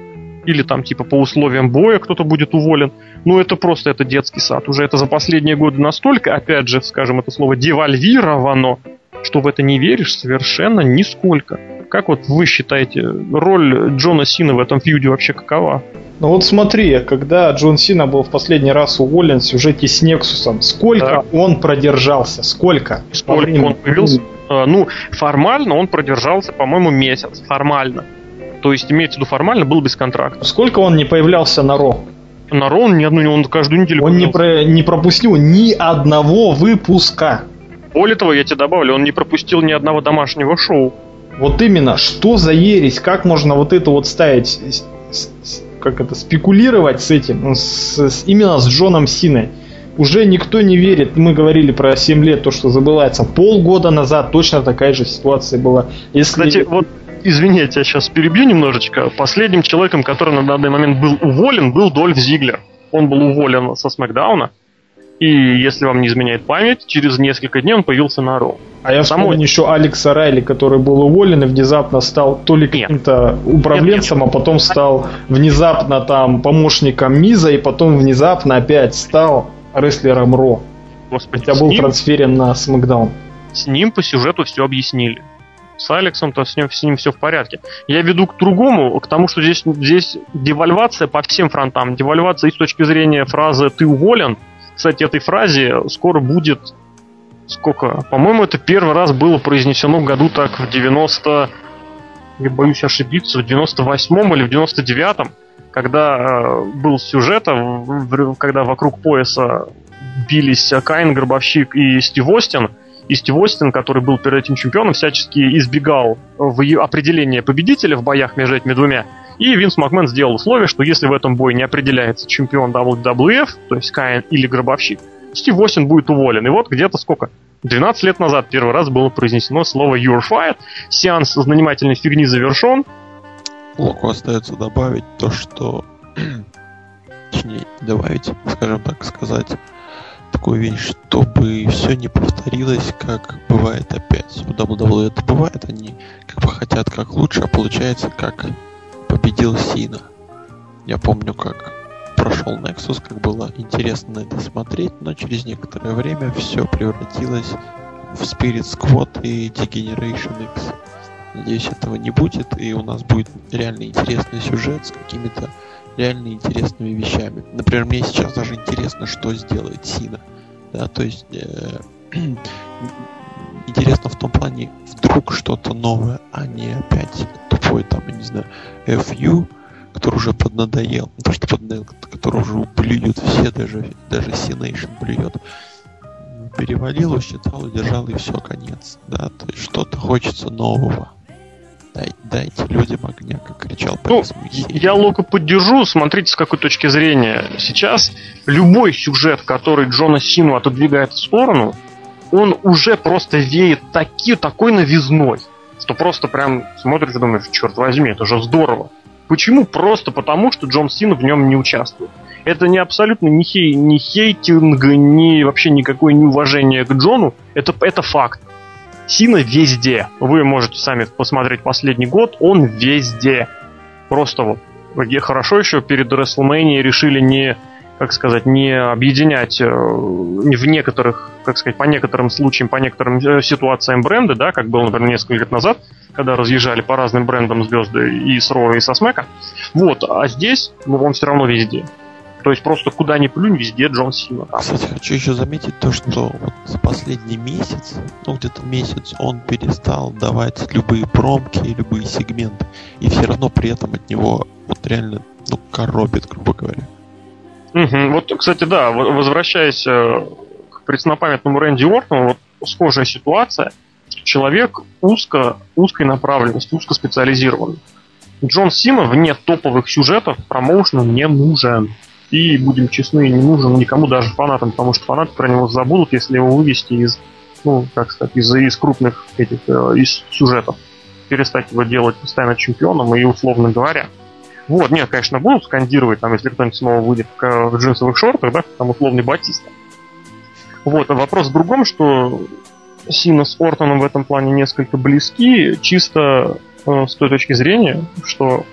или там типа по условиям боя кто-то будет уволен. Ну, это просто это детский сад. Уже это за последние годы настолько, опять же, скажем это слово, девальвировано, что в это не веришь совершенно нисколько. Как вот вы считаете, роль Джона Сина в этом фьюде вообще какова? Ну вот смотри, когда Джон Сина был в последний раз уволен в сюжете с Нексусом, сколько да. он продержался? Сколько? Сколько он появился? А, ну, формально он продержался, по-моему, месяц. Формально. То есть, имеется в виду формально, был без контракта. Сколько он не появлялся на Ро? На Ро он ни одну, он каждую неделю Он не, про, не пропустил ни одного выпуска. Более того, я тебе добавлю, он не пропустил ни одного домашнего шоу. Вот именно, что за ересь, как можно вот это вот ставить, как это, спекулировать с этим, ну, с, с, именно с Джоном Синой. Уже никто не верит, мы говорили про 7 лет, то, что забывается. Полгода назад точно такая же ситуация была. Если... Кстати, вот извини, я тебя сейчас перебью немножечко. Последним человеком, который на данный момент был уволен, был Дольф Зиглер. Он был уволен со Смакдауна. И если вам не изменяет память, через несколько дней он появился на Роу. А я Само... вспомню еще Алекса Райли, который был уволен и внезапно стал то ли каким-то управленцем, нет, нет. а потом стал внезапно там помощником Миза, и потом внезапно опять стал рестлером Ро. Господи, Хотя был ним... трансферен на Смакдаун. С ним по сюжету все объяснили с Алексом, то с ним, с ним все в порядке. Я веду к другому, к тому, что здесь, здесь девальвация по всем фронтам. Девальвация и с точки зрения фразы «ты уволен». Кстати, этой фразе скоро будет сколько? По-моему, это первый раз было произнесено в году так в 90... Я боюсь ошибиться, в 98-м или в 99-м, когда э, был сюжет, когда вокруг пояса бились Кайн, Гробовщик и Стив Остин – и Стив Остин, который был перед этим чемпионом, всячески избегал в определения победителя в боях между этими двумя. И Винс Макмен сделал условие, что если в этом бое не определяется чемпион WWF, то есть Каин или Гробовщик, Стив Остин будет уволен. И вот где-то сколько? 12 лет назад первый раз было произнесено слово You're fired. Сеанс занимательной фигни завершен. Локу остается добавить то, что... Точнее, добавить, скажем так сказать, такую вещь, чтобы все не повторилось, как бывает опять. У WWE это бывает, они как бы хотят как лучше, а получается как победил Сина. Я помню, как прошел Nexus, как было интересно на это смотреть, но через некоторое время все превратилось в Spirit Squad и Degeneration X. Надеюсь, этого не будет, и у нас будет реально интересный сюжет с какими-то реально интересными вещами. Например, мне сейчас даже интересно, что сделает Сина. Да, то есть э, интересно в том плане, вдруг что-то новое, а не опять тупой там, я не знаю, FU, который уже поднадоел. Не то, что поднадоел, который уже блюют все, даже, даже C-Nation блюет. Перевалил, усчитал, удержал, и все, конец. Да, то есть что-то хочется нового. Дай, дайте людям огня, как кричал ну, Я Лока поддержу, смотрите с какой точки зрения. Сейчас любой сюжет, который Джона Сину отодвигает в сторону, он уже просто веет таки, такой новизной, что просто прям смотришь и думаешь, черт возьми, это же здорово. Почему? Просто потому, что Джон Син в нем не участвует. Это не абсолютно не, хей, не хейтинг, ни вообще никакое неуважение к Джону. Это, это факт. Сина везде. Вы можете сами посмотреть последний год, он везде. Просто вот хорошо еще перед WrestleMania решили не, как сказать, не объединять э, в некоторых, как сказать, по некоторым случаям, по некоторым э, ситуациям бренды, да, как было, например, несколько лет назад, когда разъезжали по разным брендам звезды и с Ро, и со Смека. Вот, а здесь, ну, он все равно везде. То есть просто куда ни плюнь, везде Джон Сина. Кстати, хочу еще заметить то, что вот за последний месяц, ну где-то месяц, он перестал давать любые промки, любые сегменты, и все равно при этом от него вот реально ну, коробит, грубо говоря. Угу. Вот, кстати, да, возвращаясь э, к преснопамятному Рэнди Уортону, вот схожая ситуация. Человек узко, узкой направленности, узко специализированный. Джон Сина вне топовых сюжетов промоушеном не нужен. И, будем честны, не нужен никому, даже фанатам, потому что фанаты про него забудут, если его вывести из, ну, как сказать, из, из крупных этих, э, из сюжетов. Перестать его делать постоянно чемпионом и, условно говоря. Вот, нет, конечно, будут скандировать, там, если кто-нибудь снова выйдет в, в джинсовых шортах, да, там условный Батиста. Вот, а вопрос в другом, что Сина с Ортоном в этом плане несколько близки, чисто э, с той точки зрения, что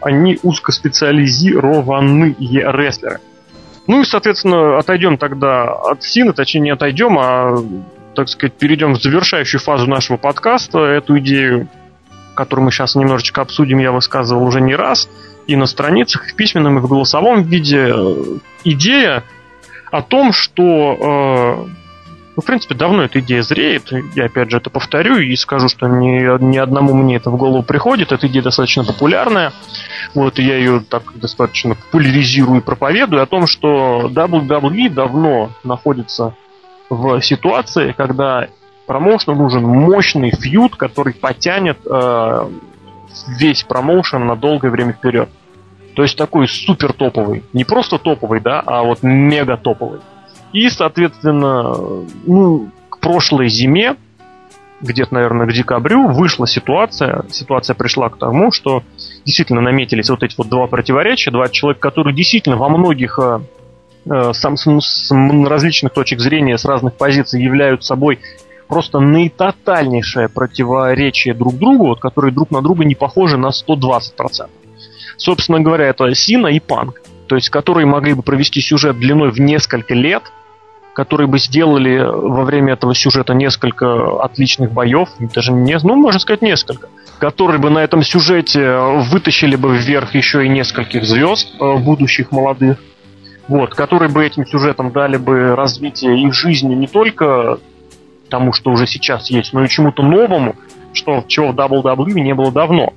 они узкоспециализированные рестлеры. Ну и, соответственно, отойдем тогда от Сина, точнее не отойдем, а, так сказать, перейдем в завершающую фазу нашего подкаста. Эту идею, которую мы сейчас немножечко обсудим, я высказывал уже не раз. И на страницах, и в письменном, и в голосовом виде. Идея о том, что э, ну, в принципе, давно эта идея зреет. Я, опять же, это повторю и скажу, что ни, ни одному мне это в голову приходит. Эта идея достаточно популярная. Вот, и я ее так достаточно популяризирую и проповедую о том, что WWE давно находится в ситуации, когда промоушену нужен мощный фьюд, который потянет э, весь промоушен на долгое время вперед. То есть такой супер топовый. Не просто топовый, да, а вот мега топовый. И, соответственно, ну, к прошлой зиме, где-то, наверное, к декабрю, вышла ситуация. Ситуация пришла к тому, что действительно наметились вот эти вот два противоречия, два человека, которые действительно во многих э, э сам, с различных точек зрения, с разных позиций являются собой просто наитотальнейшее противоречие друг другу, вот, которые друг на друга не похожи на 120%. Собственно говоря, это Сина и Панк. То есть, которые могли бы провести сюжет длиной в несколько лет – которые бы сделали во время этого сюжета несколько отличных боев, даже не, ну, можно сказать, несколько, которые бы на этом сюжете вытащили бы вверх еще и нескольких звезд э, будущих молодых, вот, которые бы этим сюжетом дали бы развитие их жизни не только тому, что уже сейчас есть, но и чему-то новому, что чего в WWE не было давно.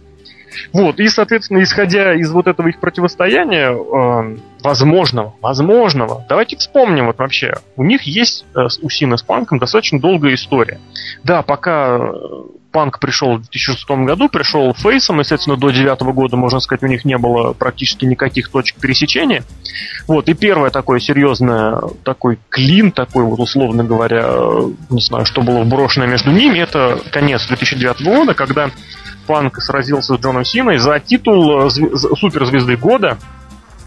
Вот, и, соответственно, исходя из вот этого их противостояния, э, возможного, возможного, давайте вспомним вот вообще, у них есть э, у Сина с Панком достаточно долгая история. Да, пока э, Панк пришел в 2006 году, пришел Фейсом, естественно, до 2009 года, можно сказать, у них не было практически никаких точек пересечения. Вот, и первое такое серьезное, такой клин, такой вот, условно говоря, э, не знаю, что было вброшено между ними, это конец 2009 года, когда Панк сразился с Джоном Синой за титул э, суперзвезды года.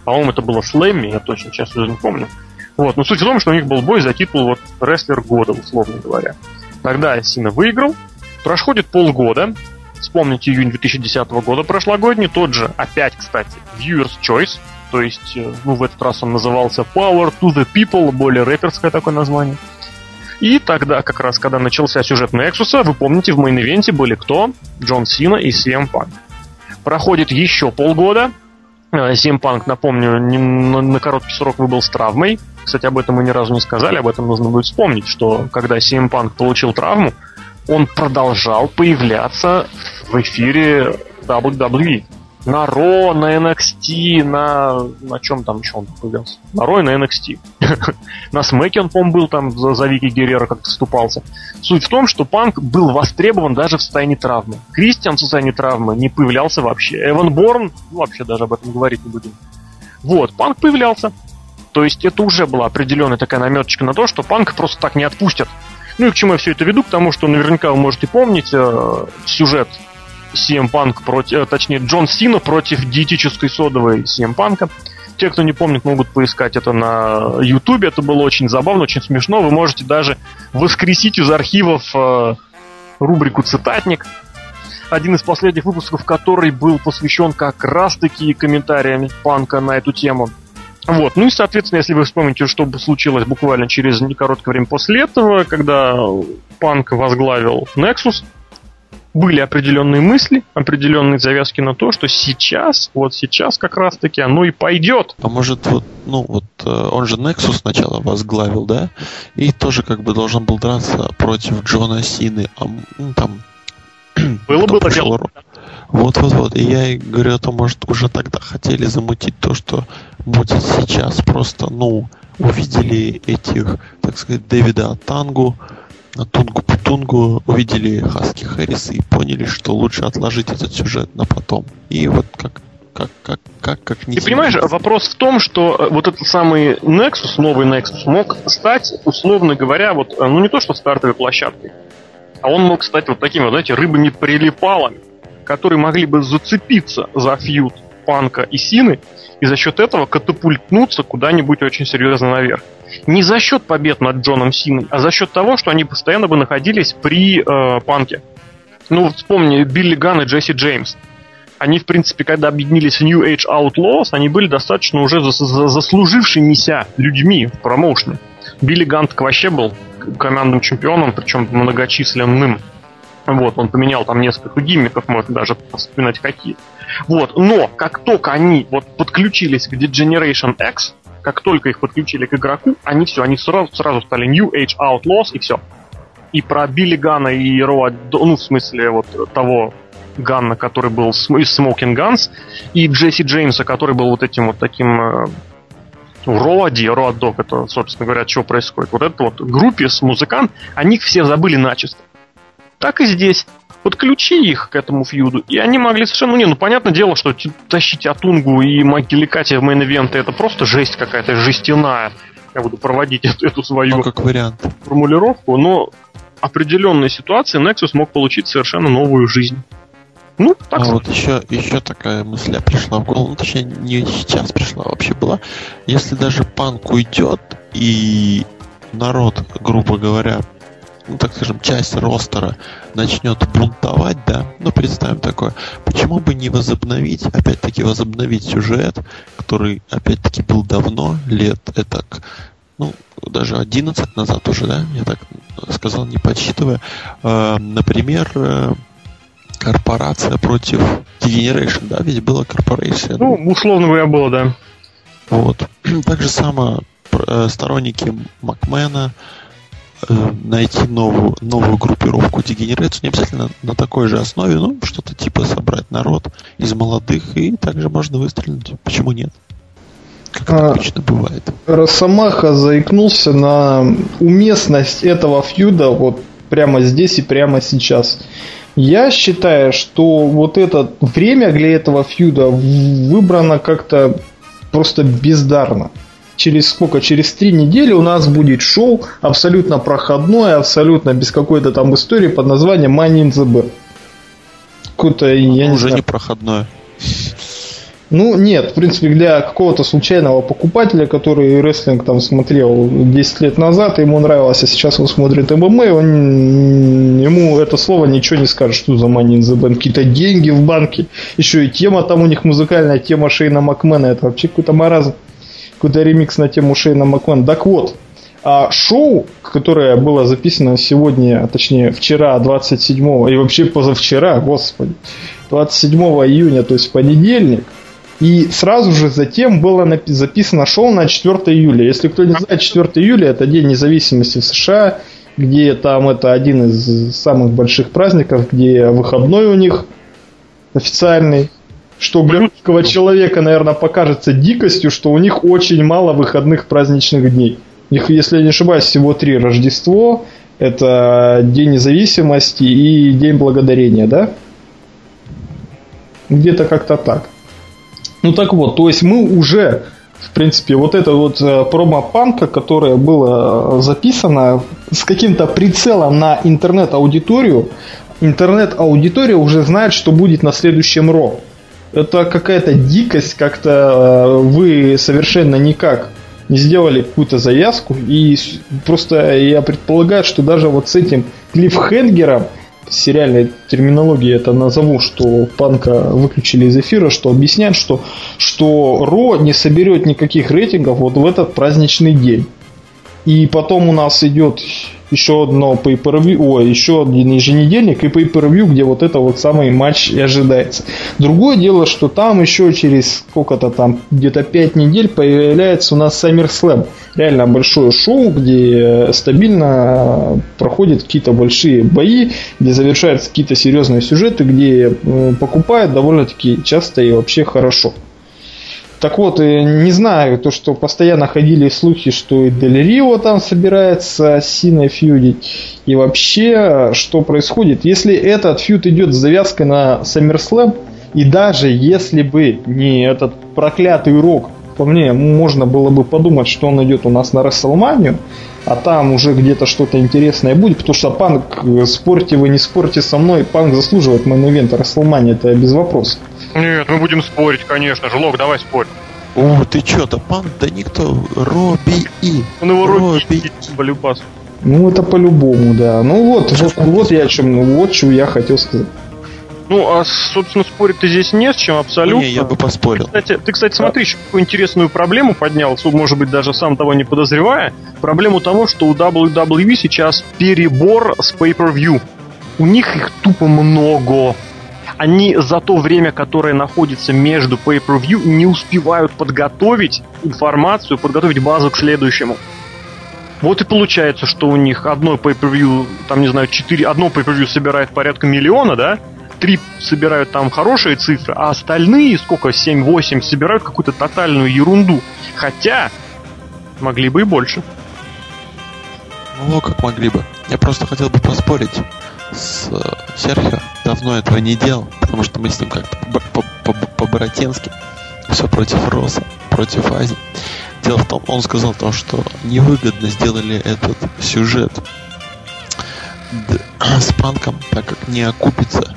По-моему, это было Slammy, я точно сейчас уже не помню. Вот, но суть в том, что у них был бой за титул вот рестлер года, условно говоря. Тогда Сина выиграл. Проходит полгода. Вспомните июнь 2010 года прошлогодний. Тот же, опять, кстати, Viewers Choice. То есть, э, ну, в этот раз он назывался Power to the People, более рэперское такое название. И тогда, как раз, когда начался сюжет Nexus, вы помните, в мейн-ивенте были кто? Джон Сина и CM Punk. Проходит еще полгода. CM Punk, напомню, на, на короткий срок выбыл с травмой. Кстати, об этом мы ни разу не сказали, об этом нужно будет вспомнить, что когда CM Punk получил травму, он продолжал появляться в эфире WWE. На Ро, на NXT, на... На чем там еще он появлялся? На Ро и на NXT. на Смеке он, по был там за, за Вики Геррера как-то вступался. Суть в том, что Панк был востребован даже в состоянии травмы. Кристиан в состоянии травмы не появлялся вообще. Эван Борн, ну, вообще даже об этом говорить не будем. Вот, Панк появлялся. То есть это уже была определенная такая наметочка на то, что Панк просто так не отпустят. Ну и к чему я все это веду? К тому, что наверняка вы можете помнить э, сюжет CM Punk против, э, точнее, Джон Сина против диетической содовой CM Punk. Те, кто не помнит, могут поискать это на YouTube. Это было очень забавно, очень смешно. Вы можете даже воскресить из архивов э, рубрику «Цитатник», один из последних выпусков, который был посвящен как раз-таки комментариям Панка на эту тему. Вот. Ну и, соответственно, если вы вспомните, что случилось буквально через некороткое время после этого, когда Панк возглавил Nexus, были определенные мысли, определенные завязки на то, что сейчас, вот сейчас как раз-таки оно и пойдет. А может вот, ну вот, э, он же Nexus сначала возглавил, да? И тоже как бы должен был драться против Джона Сины, а, ну, там... Было бы дело. Вот-вот-вот. И я и говорю, а то, может, уже тогда хотели замутить то, что будет сейчас. Просто, ну, увидели этих, так сказать, Дэвида Тангу, на Тунгу Путунгу увидели Хаски Хэрриса и поняли, что лучше отложить этот сюжет на потом. И вот как как, как, как, как не Ты понимаешь, вопрос в том, что э, вот этот самый Nexus, новый Nexus, мог стать, условно говоря, вот, э, ну не то что стартовой площадкой, а он мог стать вот такими, вот, знаете, рыбами-прилипалами, которые могли бы зацепиться за фьюд Панка и Сины, и за счет этого катапультнуться куда-нибудь очень серьезно наверх не за счет побед над Джоном Синой, а за счет того, что они постоянно бы находились при э, панке. Ну, вспомни Билли Ган и Джесси Джеймс. Они, в принципе, когда объединились в New Age Outlaws, они были достаточно уже заслужившимися людьми в промоушне. Билли Гант вообще был командным чемпионом, причем многочисленным. Вот, он поменял там несколько гиммиков, можно даже вспоминать какие. Вот, но как только они вот подключились к Degeneration X, как только их подключили к игроку, они все, они сразу, сразу стали New Age Outlaws и все. И про Билли Гана и Роа, ну, в смысле, вот того Ганна, который был из Smoking Guns, и Джесси Джеймса, который был вот этим вот таким э, Роади, Роадок, это, собственно говоря, что происходит. Вот это вот группе с музыкант, они все забыли начисто. Так и здесь подключи их к этому фьюду, и они могли совершенно... Ну, не, ну, понятное дело, что тащить Атунгу и Магиликати в мейн-ивенты это просто жесть какая-то, жестяная. Я буду проводить эту, эту свою ну, как вариант. формулировку, но определенной ситуации Nexus мог получить совершенно новую жизнь. Ну, так а вот еще, еще такая мысля пришла в голову, ну, точнее, не сейчас пришла, а вообще была. Если даже панк уйдет, и народ, грубо говоря, ну, так скажем, часть ростера начнет бунтовать, да, ну, представим такое, почему бы не возобновить, опять-таки, возобновить сюжет, который, опять-таки, был давно, лет, это, ну, даже 11 назад уже, да, я так сказал, не подсчитывая, э, например, э, корпорация против Degeneration, да, ведь была корпорация. Ну, условно говоря, было, да. Вот. Так же само э, сторонники Макмена, найти новую, новую группировку дегенерацию, не обязательно на такой же основе, ну, что-то типа собрать народ из молодых, и также можно выстрелить. Почему нет? Как а, обычно бывает. Росомаха заикнулся на уместность этого фьюда вот прямо здесь и прямо сейчас. Я считаю, что вот это время для этого фьюда выбрано как-то просто бездарно через сколько? Через три недели у нас будет шоу абсолютно проходное, абсолютно без какой-то там истории под названием Money in the Bank. Какое-то, я не Уже знаю. не проходное. Ну, нет, в принципе, для какого-то случайного покупателя, который рестлинг там смотрел 10 лет назад, ему нравилось, а сейчас он смотрит ММА, он, ему это слово ничего не скажет, что за money in the bank, какие-то деньги в банке, еще и тема там у них музыкальная, тема Шейна Макмена, это вообще какой-то маразм какой-то ремикс на тему Шейна Макмена. Так вот, а шоу, которое было записано сегодня, точнее вчера, 27 и вообще позавчера, господи, 27 июня, то есть понедельник, и сразу же затем было записано шоу на 4 июля. Если кто не знает, 4 июля это День независимости в США, где там это один из самых больших праздников, где выходной у них официальный. Что для русского человека, наверное, покажется дикостью, что у них очень мало выходных праздничных дней. У них, если я не ошибаюсь, всего три. Рождество, это День независимости и День благодарения, да? Где-то как-то так. Ну так вот, то есть мы уже, в принципе, вот это вот э, промо-панка, которое было записано с каким-то прицелом на интернет-аудиторию, интернет-аудитория уже знает, что будет на следующем РО. Это какая-то дикость, как-то э, вы совершенно никак не сделали какую-то завязку. И просто я предполагаю, что даже вот с этим клиффхенгером сериальной терминологии это назову, что Панка выключили из эфира, что объясняет, что, что Ро не соберет никаких рейтингов вот в этот праздничный день. И потом у нас идет еще одно pay per view, ой, еще один еженедельник и pay per view, где вот это вот самый матч и ожидается. Другое дело, что там еще через сколько-то там, где-то 5 недель появляется у нас SummerSlam. Реально большое шоу, где стабильно проходят какие-то большие бои, где завершаются какие-то серьезные сюжеты, где покупают довольно-таки часто и вообще хорошо. Так вот, не знаю, то, что постоянно ходили слухи, что и Дель Рио там собирается с Синой фьюдить. И вообще, что происходит? Если этот фьюд идет с завязкой на SummerSlam, и даже если бы не этот проклятый рок, по мне, можно было бы подумать, что он идет у нас на Рестлманию, а там уже где-то что-то интересное будет, потому что Панк, спорьте вы, не спорьте со мной, Панк заслуживает main event а Рестлмания, это без вопросов. Нет, мы будем спорить, конечно. Жлок, давай спорь. О, ты чё-то, пан, да никто, Robbie E. Он его Robbie E. Полюбас. Ну, это по-любому, да. Ну вот, вот, вот я о чем, ну, вот что я хотел сказать. Ну, а, собственно, спорить-то здесь не с чем, абсолютно. Не, я бы поспорил. Кстати, ты, кстати, смотри, еще какую интересную проблему поднял, может быть, даже сам того не подозревая. Проблему того, что у WWE сейчас перебор с Pay-Per-View. У них их тупо много они за то время, которое находится между pay-per-view, не успевают подготовить информацию, подготовить базу к следующему. Вот и получается, что у них одно pay-per-view, там, не знаю, 4, одно pay-per-view собирает порядка миллиона, да? Три собирают там хорошие цифры, а остальные, сколько, 7-8, собирают какую-то тотальную ерунду. Хотя, могли бы и больше. Ну, как могли бы. Я просто хотел бы поспорить с э, Серхио. Давно этого не делал, потому что мы с ним как-то по-братенски. Все против Роса, против Ази. Дело в том, он сказал то, что невыгодно сделали этот сюжет с панком, так как не окупится.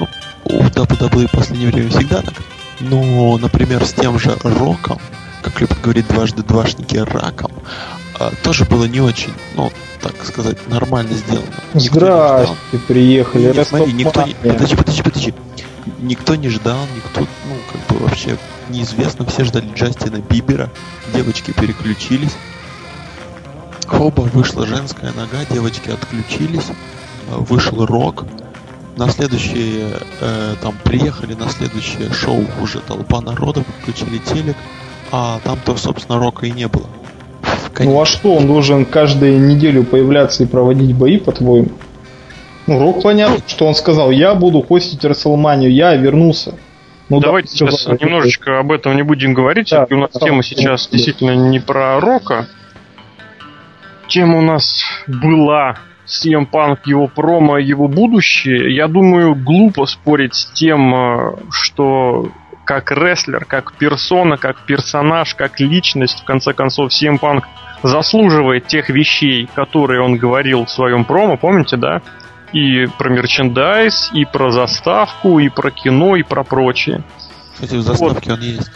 Ну, у WWE в последнее время всегда так. Но, например, с тем же Роком, как любят говорить дважды двашники, раком, а, тоже было не очень, ну, так сказать, нормально сделано. Никто Здрасте, приехали. Нет, смотри, никто не... Подожди, подожди, подожди. Никто не ждал, никто, ну, как бы вообще неизвестно. Все ждали Джастина Бибера. Девочки переключились. Хоба, вышла женская нога, девочки отключились. А, вышел рок. На следующее, э, там, приехали на следующее шоу уже толпа народа, включили телек, а там-то, собственно, рока и не было. Конечно. Ну а что, он должен каждую неделю появляться и проводить бои, по-твоему? Ну, Рок понятно, что он сказал, я буду хостить Расселманию, я вернулся. Ну, Давайте да, сейчас сказал, немножечко об этом не будем говорить. Да, у нас да, тема сейчас да. действительно не про Рока. Тема у нас была CM Punk, его промо, его будущее. Я думаю, глупо спорить с тем, э, что как рестлер, как персона, как персонаж, как личность, в конце концов, CM Punk заслуживает тех вещей, которые он говорил в своем промо, помните, да? И про мерчендайз, и про заставку, и про кино, и про прочее. Кстати, в заставке вот. он есть.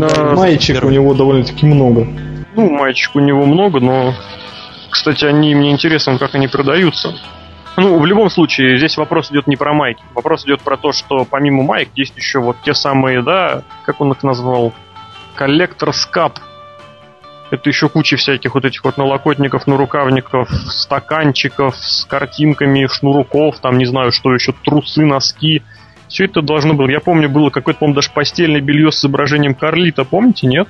А, маечек первый. у него довольно-таки много. Ну, маечек у него много, но, кстати, они мне интересны, как они продаются. Ну, в любом случае, здесь вопрос идет не про майки. Вопрос идет про то, что помимо майк есть еще вот те самые, да, как он их назвал, коллектор скап это еще куча всяких вот этих вот налокотников, нарукавников, стаканчиков с картинками, шнурков, там не знаю, что еще, трусы, носки. Все это должно было. Я помню, было какое-то, по-моему, даже постельное белье с изображением Карлита, помните, нет?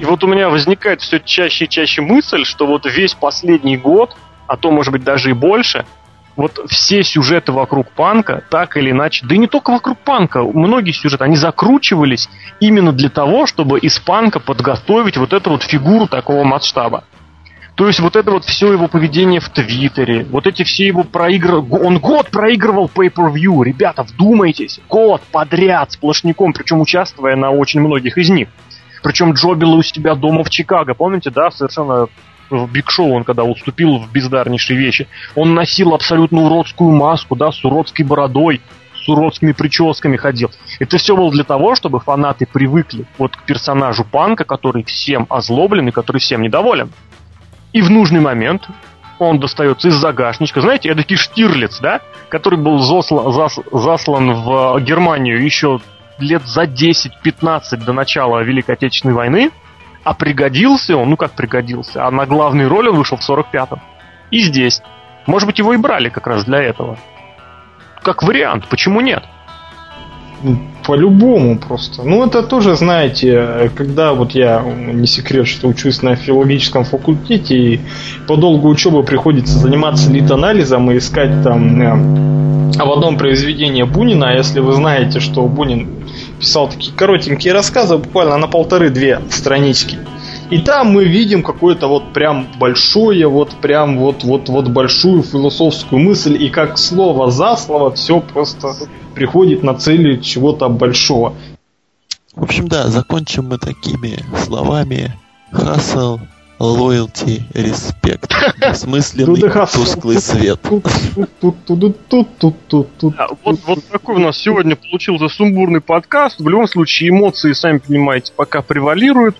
И вот у меня возникает все чаще и чаще мысль, что вот весь последний год, а то, может быть, даже и больше, вот все сюжеты вокруг панка, так или иначе, да и не только вокруг панка, многие сюжеты, они закручивались именно для того, чтобы из панка подготовить вот эту вот фигуру такого масштаба. То есть вот это вот все его поведение в Твиттере, вот эти все его проигры... Он год проигрывал Pay-Per-View, ребята, вдумайтесь, год подряд сплошняком, причем участвуя на очень многих из них. Причем Джобила у себя дома в Чикаго, помните, да, совершенно в Биг Шоу, он когда уступил в бездарнейшие вещи, он носил абсолютно уродскую маску, да, с уродской бородой, с уродскими прическами ходил. Это все было для того, чтобы фанаты привыкли вот к персонажу Панка, который всем озлоблен и который всем недоволен. И в нужный момент он достается из загашничка. Знаете, это Штирлиц, да? Который был заслан, зас, заслан в Германию еще лет за 10-15 до начала Великой Отечественной войны. А пригодился он, ну как пригодился, а на главную роль он вышел в 45-м. И здесь. Может быть, его и брали как раз для этого. Как вариант, почему нет? По-любому просто. Ну, это тоже, знаете, когда вот я, не секрет, что учусь на филологическом факультете, и по долгу учебы приходится заниматься лит-анализом и искать там э, в одном произведении Бунина, а если вы знаете, что Бунин писал такие коротенькие рассказы, буквально на полторы-две странички. И там мы видим какое-то вот прям большое, вот прям вот вот вот большую философскую мысль, и как слово за слово все просто приходит на цели чего-то большого. В общем, да, закончим мы такими словами. Hustle, loyalty, respect. Смысленный, тусклый свет. Вот, вот такой у нас сегодня получился сумбурный подкаст. В любом случае, эмоции, сами понимаете, пока превалируют.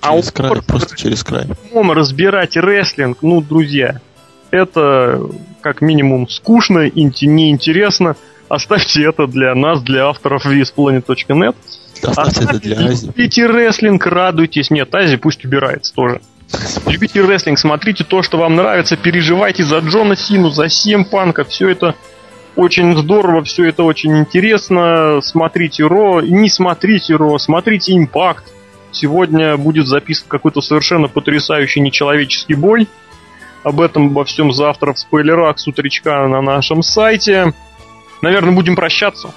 А через край, просто через край. разбирать рестлинг, ну, друзья, это как минимум скучно и неинтересно. Оставьте это для нас, для авторов VSPlanet.net. Оставьте это для Ази. Любите рестлинг, радуйтесь. Нет, Ази пусть убирается тоже. Любите рестлинг, смотрите то, что вам нравится, переживайте за Джона Сину, за Сим Панка. Все это очень здорово, все это очень интересно. Смотрите Ро, не смотрите Ро, смотрите Импакт. Сегодня будет записан какой-то совершенно потрясающий нечеловеческий бой. Об этом обо всем завтра в спойлерах с утречка на нашем сайте. Наверное, будем прощаться.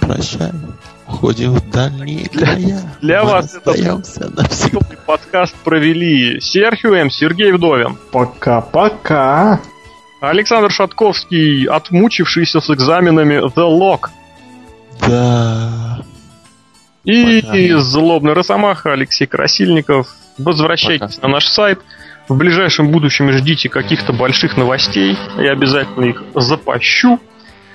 Прощаем. Уходим в дальние края. Для Мы вас это подкаст провели Серхио М. Сергей Вдовин. Пока-пока. Александр Шатковский, отмучившийся с экзаменами The Lock. Да. И Пока. злобный Росомаха Алексей Красильников. Возвращайтесь Пока. на наш сайт. В ближайшем будущем ждите каких-то больших новостей. Я обязательно их запащу.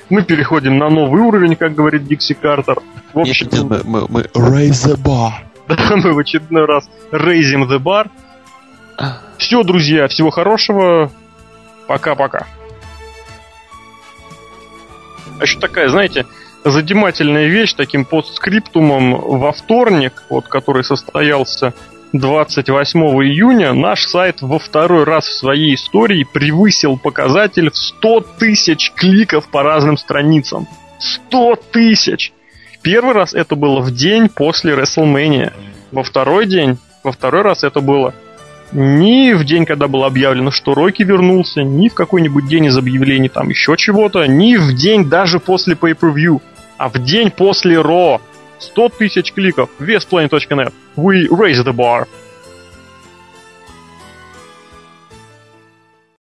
Мы переходим на новый уровень, как говорит Дикси Картер. В общем, мы, мы, мы raise the bar. Да, мы в очередной раз raising the bar. Все, друзья, всего хорошего. Пока-пока. А еще такая, знаете, задимательная вещь таким постскриптумом во вторник, вот, который состоялся 28 июня, наш сайт во второй раз в своей истории превысил показатель в 100 тысяч кликов по разным страницам. 100 тысяч! Первый раз это было в день после WrestleMania. Во второй день, во второй раз это было ни в день, когда было объявлено, что Рокки вернулся, ни в какой-нибудь день из объявлений там еще чего-то, ни в день даже после pay-per-view а в день после Ро 100 тысяч кликов. Весplanet.net. We raise the bar.